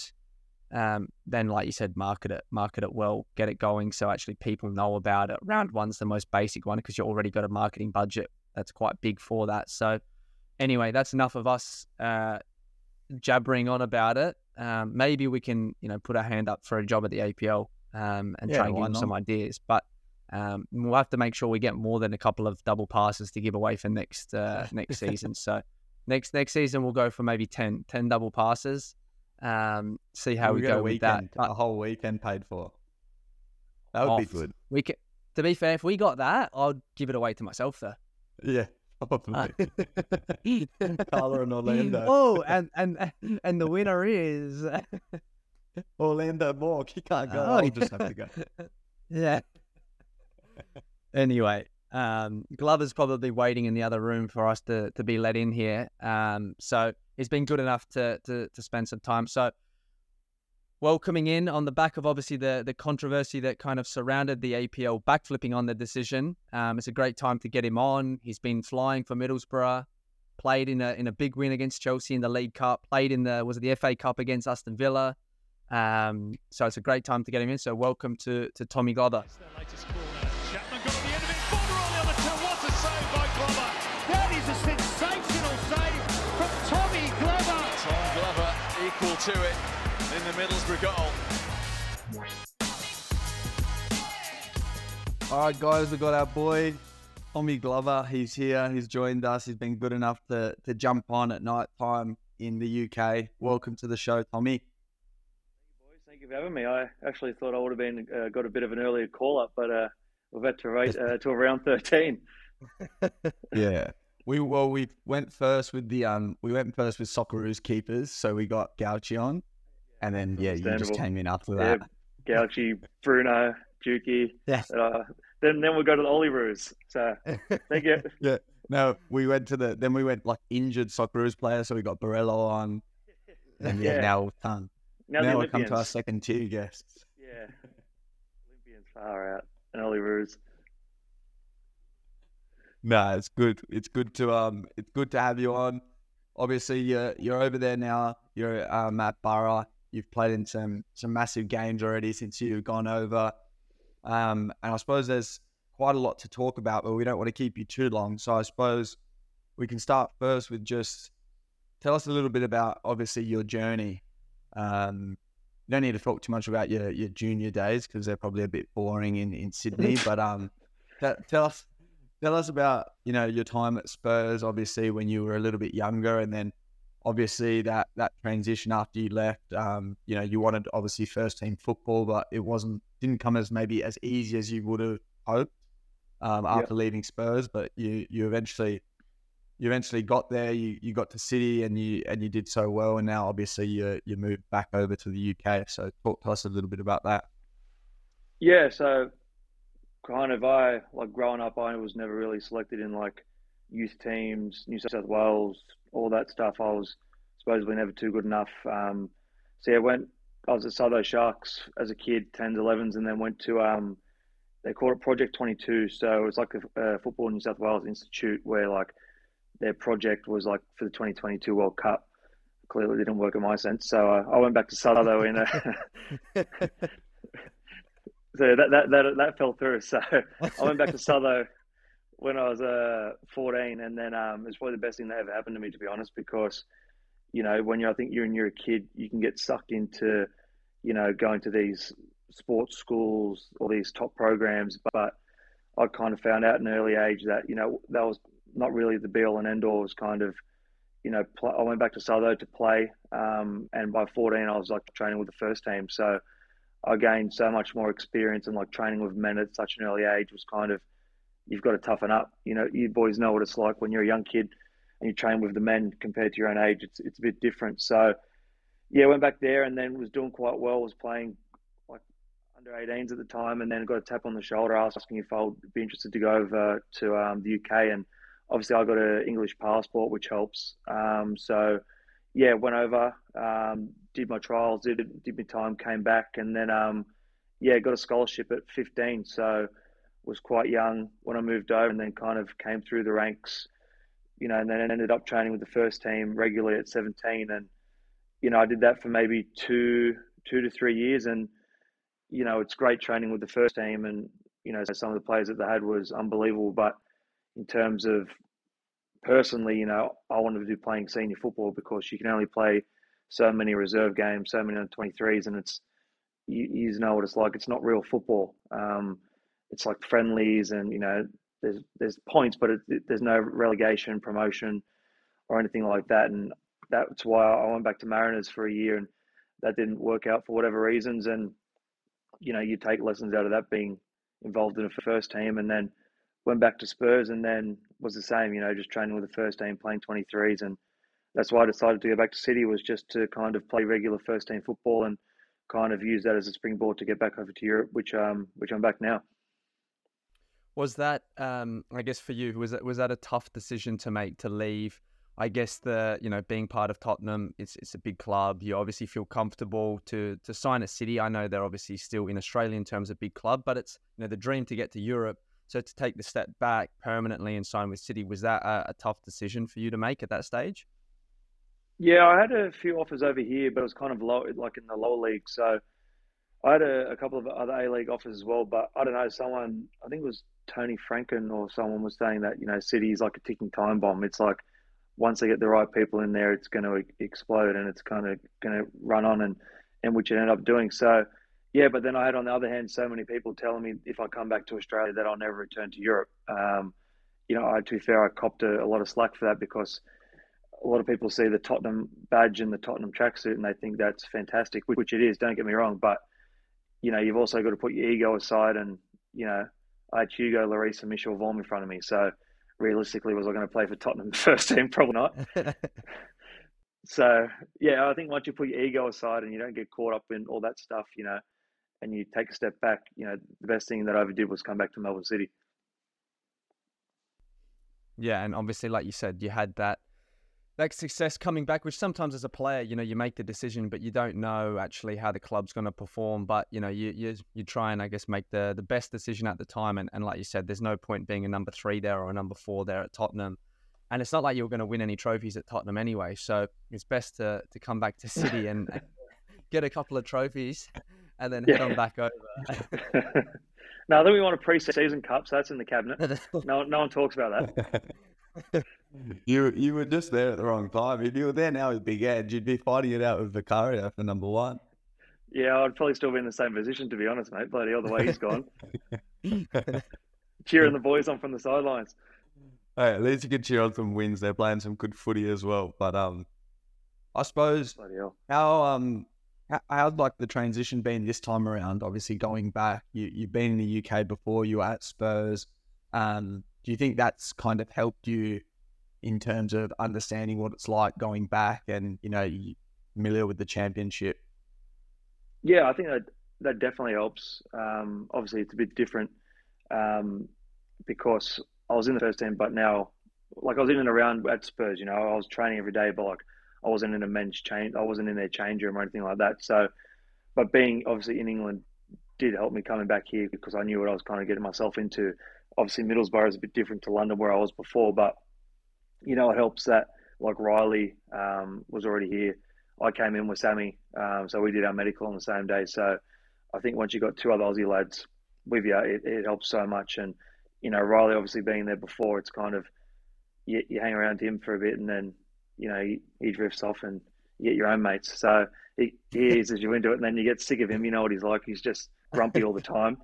Speaker 5: um, then like you said, market it, market it well, get it going, so actually people know about it. Round one's the most basic one because you already got a marketing budget that's quite big for that. So anyway, that's enough of us uh, jabbering on about it. Um, maybe we can, you know, put our hand up for a job at the APL um, and
Speaker 6: Yeah,
Speaker 5: try and give them some ideas. But um, we'll have to make sure we get more than a couple of double passes to give away for next uh, next (laughs) season. So next next season we'll go for maybe 10, 10 double passes. Um, see how we,
Speaker 6: get
Speaker 5: go with that.
Speaker 6: weekend,
Speaker 5: But
Speaker 6: a whole weekend paid for. That would be good.
Speaker 5: We can, to be fair, if we got that, I'd give it away to myself though.
Speaker 6: Yeah, probably. (laughs) Carla and Orlando. (laughs)
Speaker 5: Oh, and and and the winner is (laughs)
Speaker 6: Orlando Mauk. He can't go.
Speaker 5: Oh,
Speaker 6: I'll just have to go.
Speaker 5: yeah. Anyway, um, Glover's probably waiting in the other room for us to, to be let in here. Um, so he's been good enough to, to to spend some time. So welcoming in on the back of obviously the the controversy that kind of surrounded the APL backflipping on the decision. Um, it's a great time to get him on. He's been flying for Middlesbrough. Played in a in a big win against Chelsea in the League Cup. Played in the was it the FA Cup against Aston Villa. Um, so it's a great time to get him in. So welcome to to Tommy Glover.
Speaker 3: Equal to it in the Middlesbrough goal.
Speaker 6: All right, guys, we got our boy Tommy Glover. He's here. He's joined us. He's been good enough to to jump on at night time in the UK. Welcome to the show, Tommy.
Speaker 7: Boys, thank you for having me. I actually thought I would have been uh, got a bit of an earlier call up, but uh, we've had to wait uh, till around thirteen. (laughs)
Speaker 6: Yeah. We well we went first with the um we went first with Socceroos keepers, so we got Gauci on, and then yeah you just came in after
Speaker 7: Yeah,
Speaker 6: that.
Speaker 7: Gauci, Bruno, Dukey. (laughs)
Speaker 5: Yeah.
Speaker 7: Uh, then then we'll go to the Olyroos. So (laughs) thank you. Yeah.
Speaker 6: No, we went to the then we went like injured Socceroos player, so we got Borrello on, and yeah,
Speaker 7: Yeah.
Speaker 6: now we've done.
Speaker 7: Now,
Speaker 6: Now, we come to our second tier guests.
Speaker 7: Yeah, Olympians far out and Olyroos.
Speaker 6: No, it's good. It's good to um, it's good to have you on. Obviously, you're you're over there now. You're um, at Boro. You've played in some some massive games already since you've gone over. Um, and I suppose there's quite a lot to talk about, but we don't want to keep you too long. So I suppose we can start first with just tell us a little bit about obviously your journey. Um, you don't need to talk too much about your your junior days because they're probably a bit boring in in Sydney. (laughs) but um, t- tell us tell us about you know your time at Spurs. Obviously, when you were a little bit younger, and then obviously that that transition after you left. Um, you know, you wanted obviously first team football, but it wasn't didn't come as maybe as easy as you would have hoped um,
Speaker 7: Yep.
Speaker 6: after leaving Spurs. But you you eventually you eventually got there. You you got to City, and you and you did so well. And now obviously you you moved back over to the UK. So talk to us a little bit about that.
Speaker 7: Yeah, so kind of I like growing up, I was never really selected in like youth teams, New South Wales, all that stuff. I was supposedly never too good enough. Um, so yeah, went. I was at Southo Sharks as a kid, 10s, 11s, and then went to um, they called it Project 22. So it was like a, a football New South Wales institute where like their project was like for the 2022 World Cup. Clearly didn't work in my sense, so uh, I went back to Southo in a so that, that that that fell through. (laughs) So I went back to (laughs) Southo when I was uh 14, and then um, it's probably the best thing that ever happened to me, to be honest, because you know when you I think you're and you're a kid, you can get sucked into you know going to these sports schools or these top programs, but I kind of found out at an early age that you know that was not really the be all and end all. It was kind of you know I went back to Southo to play, um, and by 14 I was like training with the first team, so. I gained so much more experience and like training with men at such an early age was kind of you've got to toughen up. You know, you boys know what it's like when you're a young kid and you train with the men compared to your own age. It's it's a bit different. So yeah, went back there and then was doing quite well. Was playing like under 18s at the time, and then got a tap on the shoulder asking if I would be interested to go over to um, the UK. And obviously, I got an English passport, which helps. Um, so yeah, went over, um, did my trials, did did my time, came back, and then um, yeah, got a scholarship at 15. So was quite young when I moved over, and then kind of came through the ranks. you know, and then ended up training with the first team regularly at 17. And, you know, I did that for maybe two, two to three years. And, you know, it's great training with the first team. And, you know, some of the players that they had was unbelievable. But in terms of personally, you know, I wanted to do playing senior football because you can only play so many reserve games, so many under 23s. And it's, you, you know what it's like. It's not real football. Um, it's like friendlies and, you know, there's there's points, but it, it, there's no relegation, promotion, or anything like that. And that's why I went back to Mariners for a year, and that didn't work out for whatever reasons. And you know, you take lessons out of that being involved in a first team, and then went back to Spurs, and then was the same. You know, just training with the first team, playing 23s, and that's why I decided to go back to City was just to kind of play regular first team football and kind of use that as a springboard to get back over to Europe, which um which I'm back now.
Speaker 5: Was that, um, I guess, for you? Was that was that a tough decision to make to leave? I guess the you know being part of Tottenham, it's it's a big club. You obviously feel comfortable to to sign at City. I know they're obviously still in Australia in terms of big club, but it's you know the dream to get to Europe. So to take the step back permanently and sign with City, was that a, a tough decision for you to make at that stage?
Speaker 7: Yeah, I had a few offers over here, but it was kind of low, like in the lower league. So I had a, a couple of other A League offers as well, but I don't know. Someone, I think it was Tony Franken or someone was saying that you know City is like a ticking time bomb. It's like once they get the right people in there, it's going to explode and it's kind of going to run on and and which it ended up doing. So yeah, but then I had on the other hand so many people telling me if I come back to Australia that I'll never return to Europe. Um, you know, I, to be fair, I copped a, a lot of slack for that because a lot of people see the Tottenham badge and the Tottenham tracksuit and they think that's fantastic, which it is. Don't get me wrong, but you know, you've also got to put your ego aside and you know I had Hugo Lloris and Michel Vorm in front of me. So realistically, was I going to play for Tottenham (laughs) first team? Probably not. (laughs) so yeah, I think once you put your ego aside and you don't get caught up in all that stuff, you know, and you take a step back, you know, the best thing that I ever did was come back to Melbourne City.
Speaker 5: Yeah, and obviously, like you said, you had that that success coming back, which sometimes as a player, you know, you make the decision, but you don't know actually how the club's going to perform. But you know, you you you try and I guess make the the best decision at the time. And and like you said, there's no point being a number three there or a number four there at Tottenham. And it's not like you're going to win any trophies at Tottenham anyway. So it's best to to come back to City and get a couple of trophies, and then head yeah. on back over. (laughs)
Speaker 7: no, then we want a pre-season cup, so that's in the cabinet. (laughs) No, no one talks about that. (laughs)
Speaker 8: you you were just there at the wrong time. If you were there now with Big Ange, you'd be fighting it out with Vicario for number one.
Speaker 7: Yeah, I'd probably still be in the same position to be honest, mate. Bloody hell, the way he's gone. Cheering the boys on from the sidelines.
Speaker 8: Hey, at least you can cheer on some wins. They're playing some good footy as well. But um, I suppose how um how's like the transition been this time around? Obviously, going back, you you've been in the UK before. You were at Spurs. Um, do you think that's kind of helped you in terms of understanding what it's like going back and you know familiar with the championship?
Speaker 7: Yeah, I think that that definitely helps. Um, obviously, it's a bit different um, because I was in the first team, but now, like I was in and around at Spurs. You know, I was training every day, but like I wasn't in a men's change. I wasn't in their change room or anything like that. So, but being obviously in England did help me coming back here because I knew what I was kind of getting myself into. Obviously, Middlesbrough is a bit different to London where I was before, but you know, it helps that like Riley um, was already here. I came in with Sammy, um, so we did our medical on the same day. So I think once you got two other Aussie lads with you, it, it helps so much. And you know, Riley obviously being there before, it's kind of you, you hang around him for a bit, and then you know he, he drifts off, and you get your own mates. So he, he is as you into it, and then you get sick of him. You know what he's like; he's just grumpy all the (laughs) time.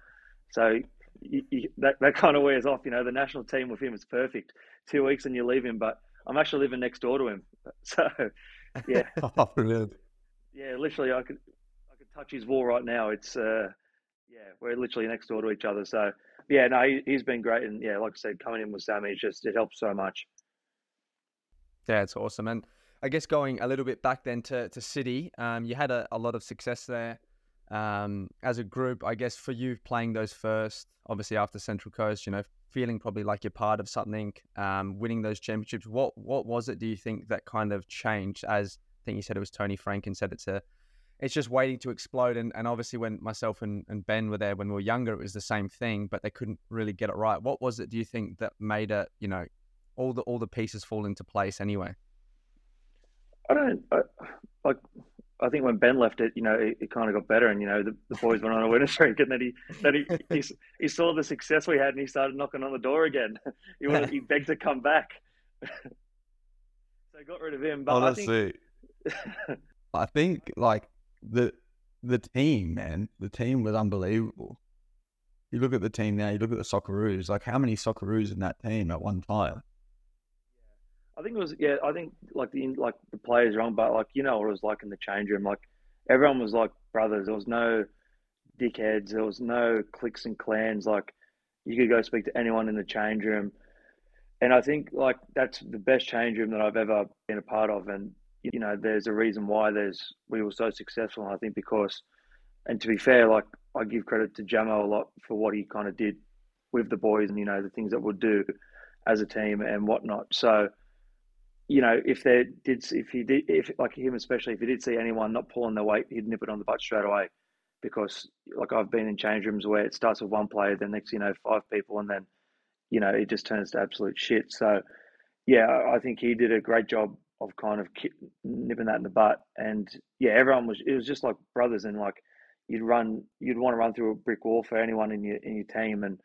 Speaker 7: So you, you, that that kind of wears off. You know, the national team with him is perfect. Two weeks and you leave him, but I'm actually living next door to him. (laughs) So yeah, (laughs)
Speaker 8: oh, brilliant.
Speaker 7: Yeah, literally, I could I could touch his wall right now. It's uh, yeah, we're literally next door to each other. So yeah, no, he, has been great, and yeah, like I said, coming in with Sammy, it's just it helps so much.
Speaker 5: Yeah, it's awesome, and I guess going a little bit back then to to City, um, you had a, a lot of success there um, as a group, I guess for you playing those first, obviously after Central Coast, you know, feeling probably like you're part of something, um, winning those championships. What what was it? Do you think that kind of changed? As I think you said, it was Tony Franken said it's a, it's just waiting to explode. And, and obviously, when myself and, and Ben were there when we were younger, it was the same thing, but they couldn't really get it right. What was it? Do you think that made it, you know, all the all the pieces fall into place anyway.
Speaker 7: I don't I, like. I think when Ben left it, you know, it, it kind of got better, and you know, the, the boys went on a winning streak, and then he then he, he, he saw the success we had, and he started knocking on the door again. (laughs) he wanted, he (laughs) begged to come back, (laughs) so I got rid of him. But
Speaker 8: Honestly,
Speaker 7: I think,
Speaker 8: I think like the the team, man, the team was unbelievable. You look at the team now. You look at the Socceroos. Like how many Socceroos in that team at one time?
Speaker 7: I think it was yeah. I think like the like the players wrong, but like you know what it was like in the change room. Like everyone was like brothers. There was no dickheads. There was no cliques and clans. Like you could go speak to anyone in the change room, and I think like that's the best change room that I've ever been a part of. And you know, there's a reason why there's we were so successful. And I think because, and to be fair, like I give credit to Jamo a lot for what he kind of did with the boys, and you know the things that we'll do as a team and whatnot. So you know, if they did, if he did, if like him especially, if he did see anyone not pulling their weight, he'd nip it on the butt straight away. Because like I've been in change rooms where it starts with one player, then next you know five people, and then you know it just turns to absolute shit. So yeah, I think he did a great job of kind of nipping that in the butt. And yeah, everyone was it was just like brothers, and like you'd run, you'd want to run through a brick wall for anyone in your in your team. And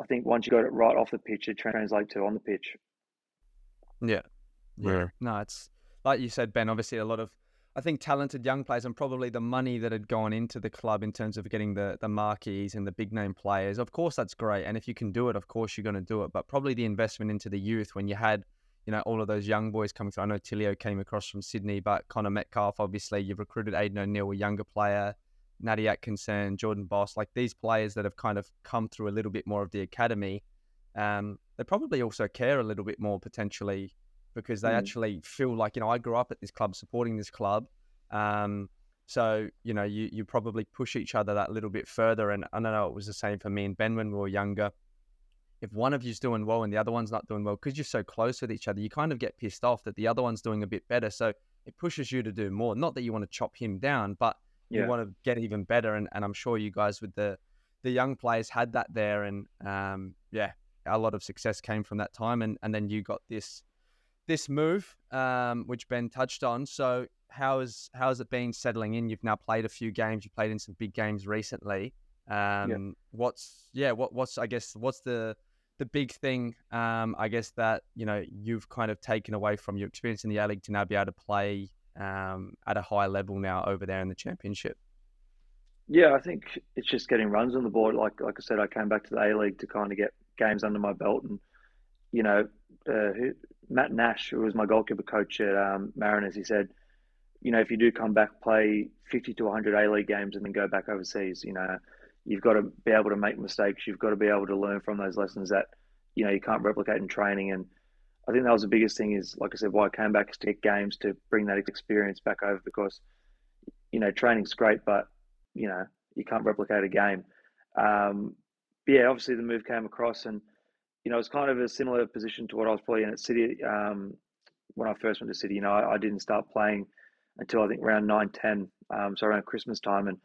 Speaker 7: I think once you got it right off the pitch, it translates to on the pitch.
Speaker 5: Yeah, yeah. No, it's like you said, Ben. Obviously, a lot of I think talented young players and probably the money that had gone into the club in terms of getting the the marquees and the big name players. Of course, that's great, and if you can do it, of course you're going to do it. But probably the investment into the youth when you had you know all of those young boys coming through. I know Tilio came across from Sydney, but Connor Metcalfe, obviously, you've recruited Aidan O'Neill, a younger player. Natty Atkinson, Jordan Bos, like these players that have kind of come through a little bit more of the academy, um, they probably also care a little bit more potentially because they mm. actually feel like you know I grew up at this club supporting this club. Um, so you know you you probably push each other that little bit further. And I don't know it was the same for me and Ben when we were younger. If one of you's doing well and the other one's not doing well, because you're so close with each other, you kind of get pissed off that the other one's doing a bit better. So it pushes you to do more. Not that you want to chop him down, but yeah. you want to get even better. And, and I'm sure you guys with the the young players had that there, and um, yeah, a lot of success came from that time. And and then you got this this move, um, which Ben touched on. So how is how has it been settling in? You've now played a few games. You played in some big games recently. Um, yeah. What's yeah? What what's I guess what's the the big thing? Um, I guess that you know you've kind of taken away from your experience in the A League to now be able to play um, at a high level now over there in the championship.
Speaker 7: Yeah, I think it's just getting runs on the board. Like like I said, I came back to the A League to kind of get games under my belt, and you know, uh, who, Matt Nash, who was my goalkeeper coach at um, Mariners, he said, you know, if you do come back, play 50 to 100 A League games and then go back overseas, you know, you've got to be able to make mistakes. You've got to be able to learn from those lessons that, you know, you can't replicate in training. And I think that was the biggest thing is, like I said, why I came back is to get games to bring that experience back over because, you know, training's great, but, you know, you can't replicate a game. Um, yeah, obviously the move came across and, you know, it's kind of a similar position to what I was playing at City um, when I first went to City. You know, I, I, didn't start playing until I think around 9, 10, um, so around Christmas time. And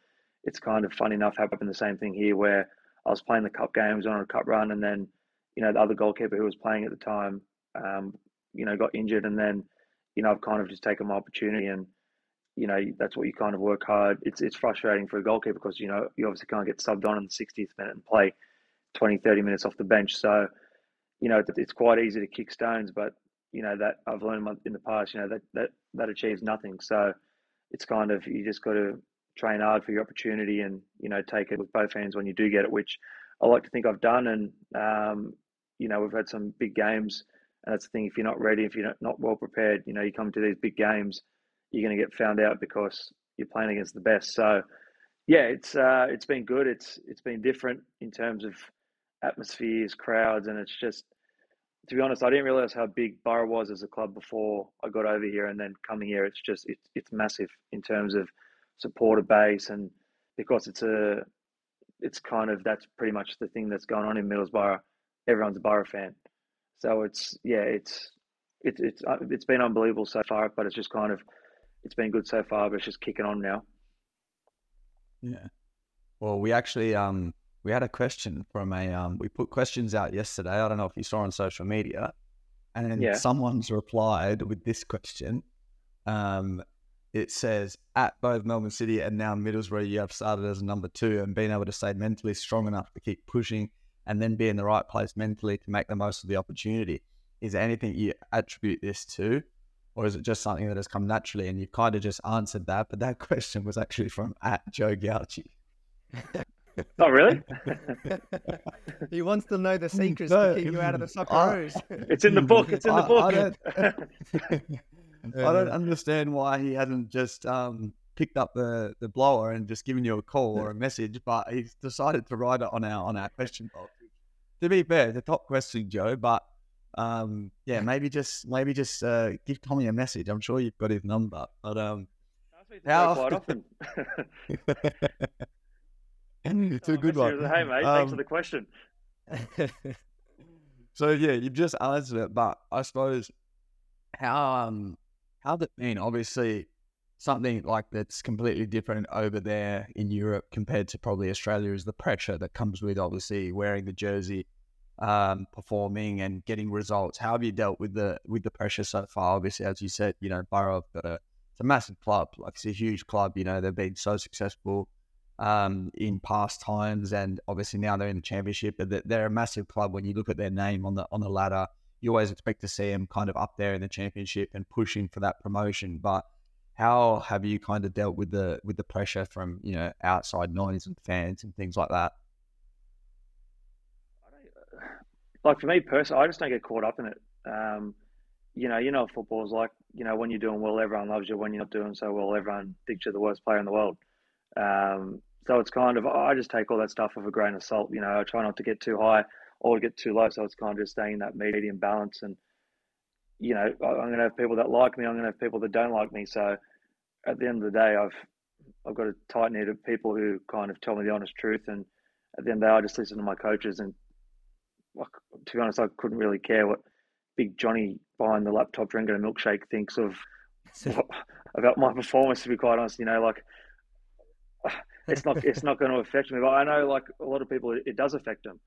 Speaker 7: it's kind of funny enough happened the same thing here where I was playing the cup games on a cup run and then, you know, the other goalkeeper who was playing at the time, um, you know, got injured and then, you know, I've kind of just taken my opportunity and, you know, that's what you kind of work hard. It's it's frustrating for a goalkeeper because, you know, you obviously can't get subbed on in the 60th minute and play 20, 30 minutes off the bench. So, you know, it's quite easy to kick stones, but you know that I've learned in the past, you know that that that achieves nothing. So it's kind of you just got to train hard for your opportunity and you know take it with both hands when you do get it, which I like to think I've done. And um, you know we've had some big games, and that's the thing. If you're not ready, if you're not, well prepared, you know you come to these big games, you're going to get found out because you're playing against the best. So yeah, it's uh, it's been good. It's it's been different in terms of atmospheres, crowds, and it's just to be honest, I didn't realize how big Boro was as a club before I got over here, and then coming here, it's just it's it's massive in terms of supporter base, and because it's a it's kind of that's pretty much the thing that's going on in Middlesbrough. Everyone's a Boro fan, so it's yeah, it's it's it's uh, it's been unbelievable so far, but it's just kind of it's been good so far, but it's just kicking on now.
Speaker 8: Yeah. Well, we actually um we had a question from a um, we put questions out yesterday. I don't know if you saw on social media.
Speaker 6: and
Speaker 7: Yeah.
Speaker 6: someone's replied with this question. Um, it says, at both Melbourne City and now Middlesbrough, you have started as a number two and been able to stay mentally strong enough to keep pushing and then be in the right place mentally to make the most of the opportunity. Is there anything you attribute this to? Or is it just something that has come naturally? And you've kind of just answered that, but that (laughs) question was actually from at Joe Gauci. (laughs)
Speaker 7: Oh, really? (laughs)
Speaker 5: he wants to know the secrets
Speaker 6: No,
Speaker 5: to keep you out of the (laughs)
Speaker 6: I-
Speaker 5: Socceroos. (laughs)
Speaker 7: it's in the book. It's in the book.
Speaker 6: I don't, I don't understand why he hasn't just um, picked up the, the blower and just given you a call or a message, but he's decided to write it on our on our question box. To be fair, the top question, Joe, but um, yeah, maybe just maybe just uh, give Tommy a message. I'm sure you've got his number, but um,
Speaker 7: Ask me to do
Speaker 6: How-
Speaker 7: quite often.
Speaker 6: It's a good one.
Speaker 7: Hey, mate, thanks for
Speaker 6: Um,
Speaker 7: the question. (laughs)
Speaker 6: So yeah, you've just answered it, but I suppose how um how's it been? Obviously, something like that's completely different over there in Europe compared to probably Australia is the pressure that comes with obviously wearing the jersey, um, performing and getting results. How have you dealt with the with the pressure so far? Obviously, as you said, you know, Boro have got a it's a massive club, like it's a huge club. You know, they've been so successful um, in past times, and obviously now they're in the championship. But they're- a massive club. When you look at their name on the on the ladder, you always expect to see them kind of up there in the championship and pushing for that promotion. But how have you kind of dealt with the with the pressure from you know outside noise and fans and things like that?
Speaker 7: like for me personally, I just don't get caught up in it. Um, you know, you know, football's like. You know, when you're doing well, everyone loves you. When you're not doing so well, everyone thinks you're the worst player in the world. Um, so it's kind of I just take all that stuff with a grain of salt. You know, I try not to get too high or to get too low. So it's kind of just staying in that medium balance. And you know, I'm going to have people that like me. I'm going to have people that don't like me. So at the end of the day, I've I've got a tight knit of people who kind of tell me the honest truth. And at the end of the day, I just listen to my coaches and to be honest, I couldn't really care what Big Johnny behind the laptop drinking a milkshake thinks of (laughs) (laughs) about my performance. To be quite honest, you know, like (sighs) it's not it's not going to affect me. But I know, like a lot of people, it, it does affect them.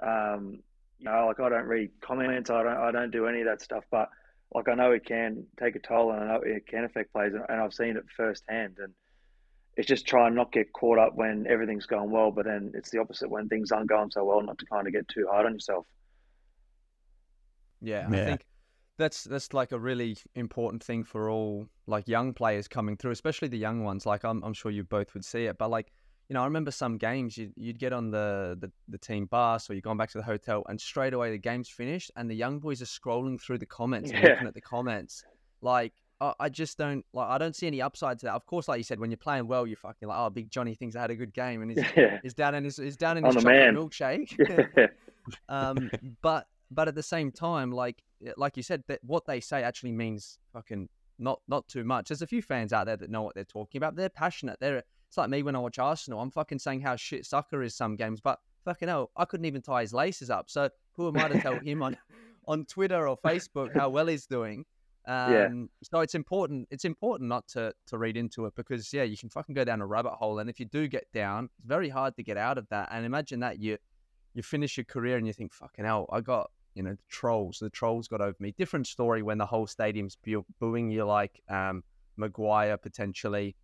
Speaker 7: Um, you know, like I don't read comments, I don't I don't do any of that stuff. But like I know it can take a toll, and I know it can affect players, and, and I've seen it firsthand. And it's just try and not get caught up when everything's going well, but then it's the opposite when things aren't going so well, not to kind of get too hard on yourself.
Speaker 5: Yeah, I think that's that's like a really important thing for all like young players coming through, especially the young ones. Like I'm I'm sure you both would see it, but like you know, I remember some games you'd, you'd get on the, the the team bus or you're going back to the hotel, and straight away the game's finished, and the young boys are scrolling through the comments and
Speaker 7: Yeah.
Speaker 5: looking at the comments. Like I, I just don't like I don't see any upside to that. Of course, like you said, when you're playing well, you're fucking like, oh, Big Johnny thinks I had a good game, and he's (laughs)
Speaker 7: Yeah.
Speaker 5: he's down in his he's down in
Speaker 7: I'm
Speaker 5: his chocolate
Speaker 7: man.
Speaker 5: milkshake. (laughs) (laughs) Um, but but at the same time, like like you said, that what they say actually means fucking not not too much. There's a few fans out there that know what they're talking about. They're passionate. They're it's like me when I watch Arsenal. I'm fucking saying how shit soccer is some games, but fucking hell, I couldn't even tie his laces up. So who am I to tell him on (laughs) on Twitter or Facebook how well he's doing? Um,
Speaker 7: Yeah.
Speaker 5: So it's important. It's important not to to read into it because yeah, you can fucking go down a rabbit hole, and if you do get down, it's very hard to get out of that. And imagine that you you finish your career and you think, fucking hell, I got you know the trolls. The trolls got over me. Different story when the whole stadium's bu- booing you like um, Maguire potentially,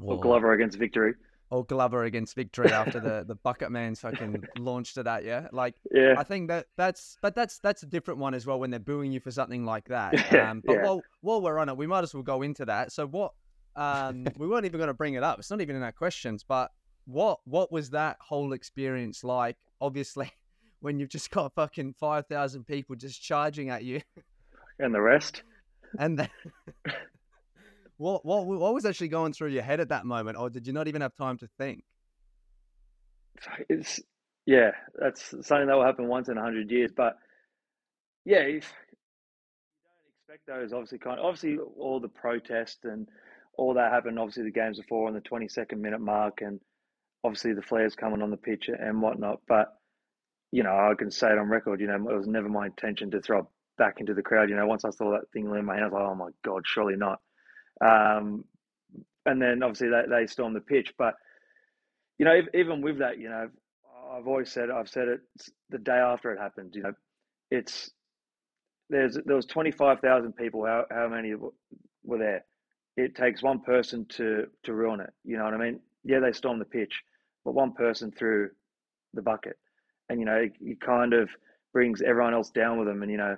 Speaker 7: or Glover against victory.
Speaker 5: or Glover against victory after the the bucket man's fucking (laughs) launched it that, yeah? Like
Speaker 7: Yeah.
Speaker 5: I think that that's but that's that's a different one as well when they're booing you for something like that. (laughs) Um, but
Speaker 7: yeah.
Speaker 5: while while we're on it, we might as well go into that. So what? Um, (laughs) we weren't even going to bring it up. It's not even in our questions. But what what was that whole experience like? Obviously, (laughs) when you've just got fucking five thousand people just charging at you,
Speaker 7: And the rest.
Speaker 5: and then. (laughs) What, what what was actually going through your head at that moment, or did you not even have time to think?
Speaker 7: It's yeah, that's something that will happen once in a hundred years. But yeah, if you don't expect those, obviously, kind obviously all the protest and all that happened. Obviously, the games before on the twenty second minute mark, and obviously the flares coming on the pitch and whatnot. But you know, I can say it on record. You know, it was never my intention to throw it back into the crowd. You know, once I saw that thing land in my hand, I was like, oh my god, surely not. Um, and then obviously they, they stormed the pitch, but you know, if, even with that, you know, I've always said, I've said it the day after it happened. You know, it's there's there was twenty five thousand people. How how many were there? It takes one person to to ruin it. You know what I mean? Yeah, they stormed the pitch, but one person threw the bucket, and you know it, kind of brings everyone else down with them. And you know,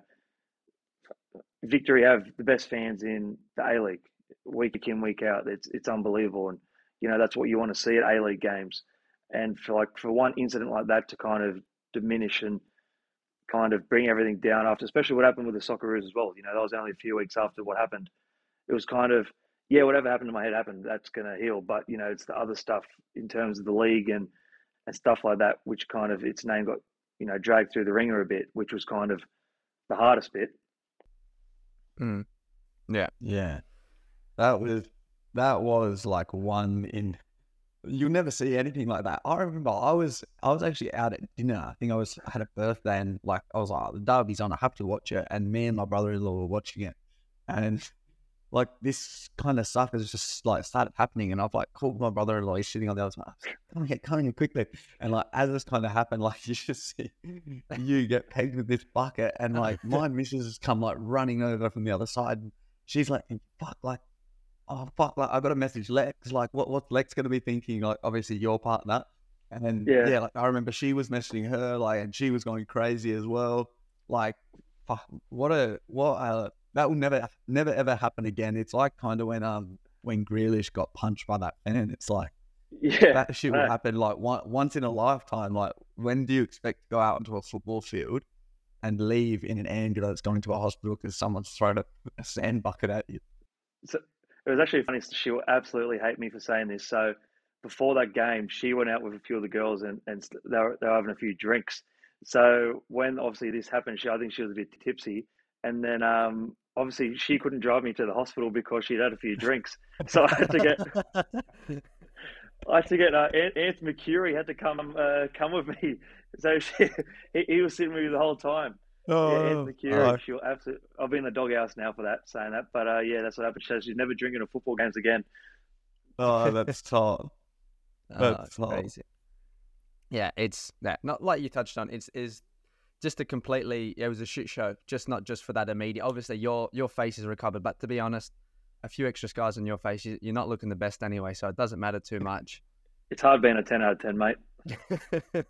Speaker 7: Victory have the best fans in the A League, week in week out. It's it's unbelievable, and you know that's what you want to see at A League games. And for like for one incident like that to kind of diminish and kind of bring everything down after, especially what happened with the Socceroos as well. You know, that was only a few weeks after what happened. It was kind of, yeah, whatever happened to my head happened. That's going to heal. But, you know, it's the other stuff in terms of the league and, and stuff like that, which kind of its name got, you know, dragged through the ringer a bit, which was kind of the hardest bit.
Speaker 5: Mm. Yeah.
Speaker 6: Yeah. That was, that was like one in You'll never see anything like that. I remember I was I was actually out at dinner. I think I was I had a birthday and like I was like oh, the derby's on. I have to watch it. And me and my brother-in-law were watching it, and like this kind of stuff has just like started happening. And I've like called my brother-in-law. He's sitting on the other side. Come get coming here quickly. And like as this kind of happened, (laughs) like you just see you get pegged with this bucket, and like (laughs) my missus has come like running over from the other side. She's like, "Fuck!" Like oh fuck, like I got a message Lex, like what what's Lex gonna be thinking? Like obviously your partner. And then yeah. yeah, like I remember she was messaging her, like and she was going crazy as well. Like fuck, what a what a that will never never ever happen again. It's like kind of when um when Grealish got punched by that fan. It's like
Speaker 7: yeah,
Speaker 6: that shit will happen like one, once in a lifetime. Like when do you expect to go out into a football field and leave in an ambulance going to a hospital because someone's thrown a, a sand bucket at you?
Speaker 7: So it was actually funny. She will absolutely hate me for saying this. So before that game, she went out with a few of the girls and, and they, were, they were having a few drinks. So when obviously this happened, she I think she was a bit tipsy, and then um, obviously she couldn't drive me to the hospital because she'd had a few drinks. So I had to get (laughs) I had to get uh, Anthony McCurry had to come uh, come with me. (laughs) So she, he, he was sitting with me the whole time. Oh, yeah, Anthony Kira, oh. she'll absolutely. I'll be in the doghouse now for that, saying that. But uh, yeah, that's what happened. She she's never drinking at football games again.
Speaker 6: Oh, (laughs) that's top.
Speaker 5: That's oh, crazy. Yeah, it's that. Not like you touched on. It's is just a completely. It was a shit show. Just not just for that immediate. Obviously, your your face is recovered, but to be honest, a few extra scars on your face, you're not looking the best anyway. So it doesn't matter too much.
Speaker 7: It's hard being a ten out of ten, mate. (laughs)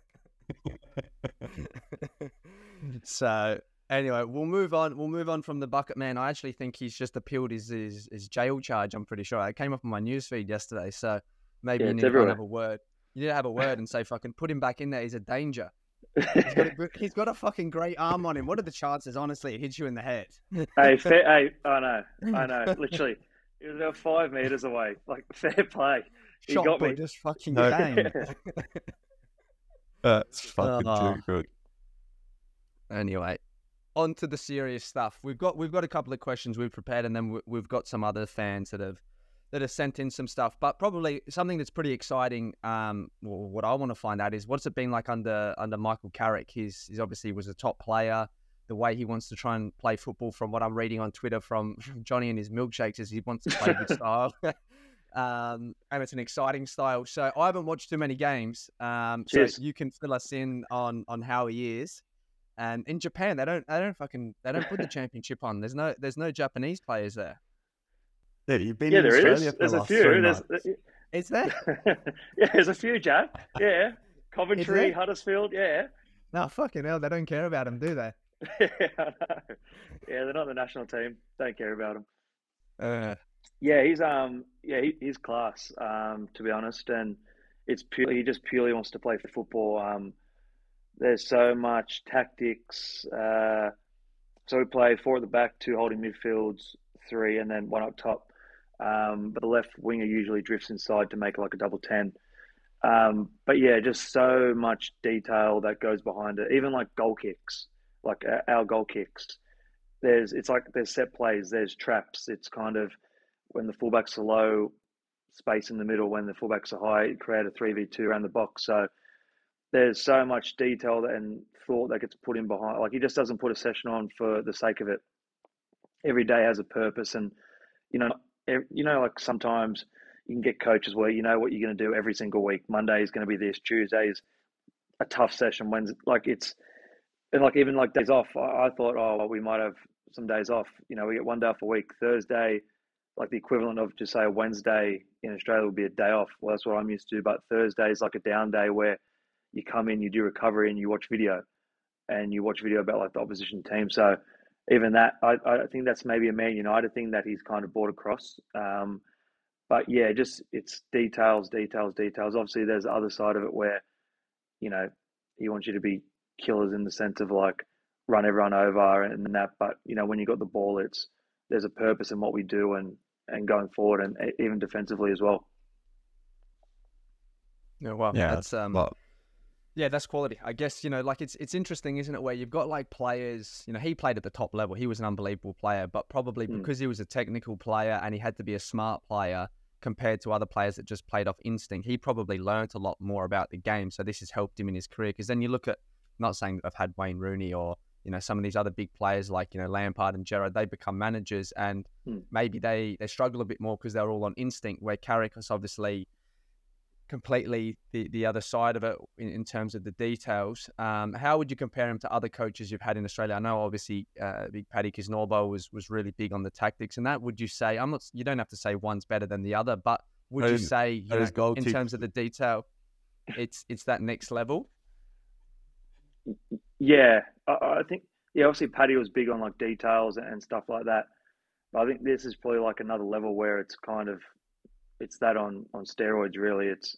Speaker 5: so anyway, we'll move on. We'll move on from the bucket man. I actually think he's just appealed his his, his jail charge. I'm pretty sure. It came up on my newsfeed yesterday, so maybe yeah, you need to have a word. You need to have a word and say, "Fucking put him back in there. He's a danger." He's, got a, (laughs) he's got a fucking great arm on him. What are the chances? Honestly, it hits you in the head. (laughs)
Speaker 7: hey, fair, (laughs) hey, I know, I know. Literally, he was about five meters away. Like fair play. He
Speaker 5: Shot
Speaker 7: got me.
Speaker 5: Just fucking no.
Speaker 6: That's fucking oh. too good.
Speaker 5: Anyway, on to the serious stuff. We've got we've got a couple of questions we've prepared, and then we've got some other fans that have that have sent in some stuff. But probably something that's pretty exciting. Um, well, what I want to find out is what's it been like under under Michael Carrick. He's he's obviously was a top player. The way he wants to try and play football, from what I'm reading on Twitter from (laughs) Johnny and his milkshakes, is he wants to play good (laughs) style. (laughs) um, and it's an exciting style. So I haven't watched too many games. Um, so you can fill us in on on how he is. And in Japan, they don't they don't fucking they don't put the championship on. There's no there's no Japanese players there.
Speaker 6: Yeah, you've been
Speaker 7: yeah,
Speaker 6: in
Speaker 7: there
Speaker 6: Australia
Speaker 7: is. There's a few. There's,
Speaker 5: is there? (laughs)
Speaker 7: yeah, there's a few, Jack. Yeah, Coventry, Huddersfield. Yeah.
Speaker 5: No, fucking hell, they don't care about him, do they? (laughs)
Speaker 7: yeah, yeah, they're not the national team. Don't care about him.
Speaker 5: Uh,
Speaker 7: yeah, he's um, yeah, he, he's class. Um, to be honest, and it's purely he just purely wants to play for football. Um, there's so much tactics. Uh, so we play four at the back, two holding midfields, three, and then one up top. Um, but the left winger usually drifts inside to make like a double ten. Um, but yeah, just so much detail that goes behind it. Even like goal kicks, like our goal kicks. There's it's like there's set plays, there's traps. It's kind of when the fullbacks are low, space in the middle. When the fullbacks are high, create a three v two around the box. So there's so much detail and thought that gets put in behind. Like he just doesn't put a session on for the sake of it. Every day has a purpose, and you know, you know, like sometimes you can get coaches where you know what you're going to do every single week. Monday is going to be this. Tuesday is a tough session. Wednesday, like it's and like even like days off, I, I thought, oh, well, we might have some days off. You know, we get one day off a week. Thursday, like the equivalent of just say a Wednesday in Australia would be a day off. Well, that's what I'm used to. But Thursday is like a down day where you come in, you do recovery, and you watch video, and you watch video about like the opposition team. So even that, I, I think that's maybe a Man United thing that he's kind of brought across. Um, but yeah, just it's details, details, details. Obviously, there's the other side of it where, you know, he wants you to be killers in the sense of like run everyone over and that. But you know, when you got the ball, it's there's a purpose in what we do and and going forward and even defensively as well.
Speaker 5: Yeah, well, yeah, that's um, well, yeah, that's quality. I guess you know, like it's it's interesting, isn't it? Where you've got like players, you know, he played at the top level. He was an unbelievable player, but probably mm. because he was a technical player and he had to be a smart player compared to other players that just played off instinct, he probably learned a lot more about the game. So this has helped him in his career. Because then you look at, not saying I've had Wayne Rooney or you know some of these other big players like you know Lampard and Gerrard, they become managers and mm. maybe they they struggle a bit more because they're all on instinct. Where Carrick obviously completely the, the other side of it in, in terms of the details. Um, how would you compare him to other coaches you've had in Australia? I know obviously uh, Big Paddy Kisnorbo was was really big on the tactics and that. Would you say I'm not? You don't have to say one's better than the other, but would you say you know, in terms of the detail, it's it's that next level?
Speaker 7: Yeah, I, I think yeah. Obviously, Paddy was big on like details and stuff like that. But I think this is probably like another level where it's kind of it's that on on steroids really. It's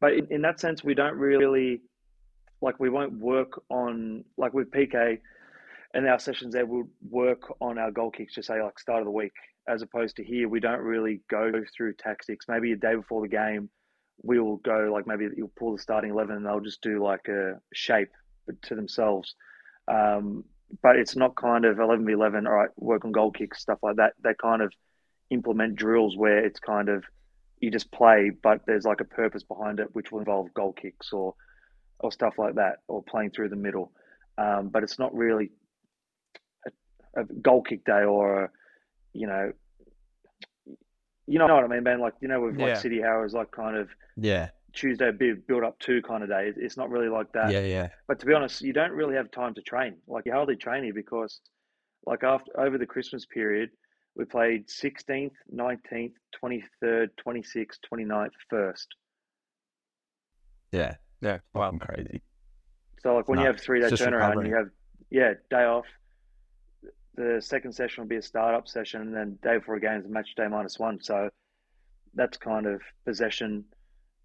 Speaker 7: but in, in that sense we don't really like we won't work on like with pk and our sessions there we'll work on our goal kicks to say like start of the week as opposed to here we don't really go through tactics. Maybe a day before the game we'll go like maybe you'll pull the starting 11 and they'll just do like a shape to themselves. Um, but it's not kind of 11 v 11 all right work on goal kicks stuff like that. They kind of implement drills where it's kind of you just play, but there's like a purpose behind it, which will involve goal kicks or or stuff like that, or playing through the middle. Um, but it's not really a, a, goal kick day or a, you know, you know what I mean, man. Like you know, with like yeah. City Hour is like kind of
Speaker 6: yeah
Speaker 7: Tuesday build up two kind of day. It's not really like that.
Speaker 6: Yeah, yeah.
Speaker 7: But to be honest, you don't really have time to train. Like you hardly train here because, like after over the Christmas period, we played 16th, 19th, 23rd, 26th, 29th, 1st.
Speaker 6: Yeah.
Speaker 5: Yeah.
Speaker 6: Wow. I'm crazy.
Speaker 7: So, like, when no, you have three day turnaround, you have, yeah, day off. The second session will be a startup session, and then day before a game is match day minus one. So, that's kind of possession.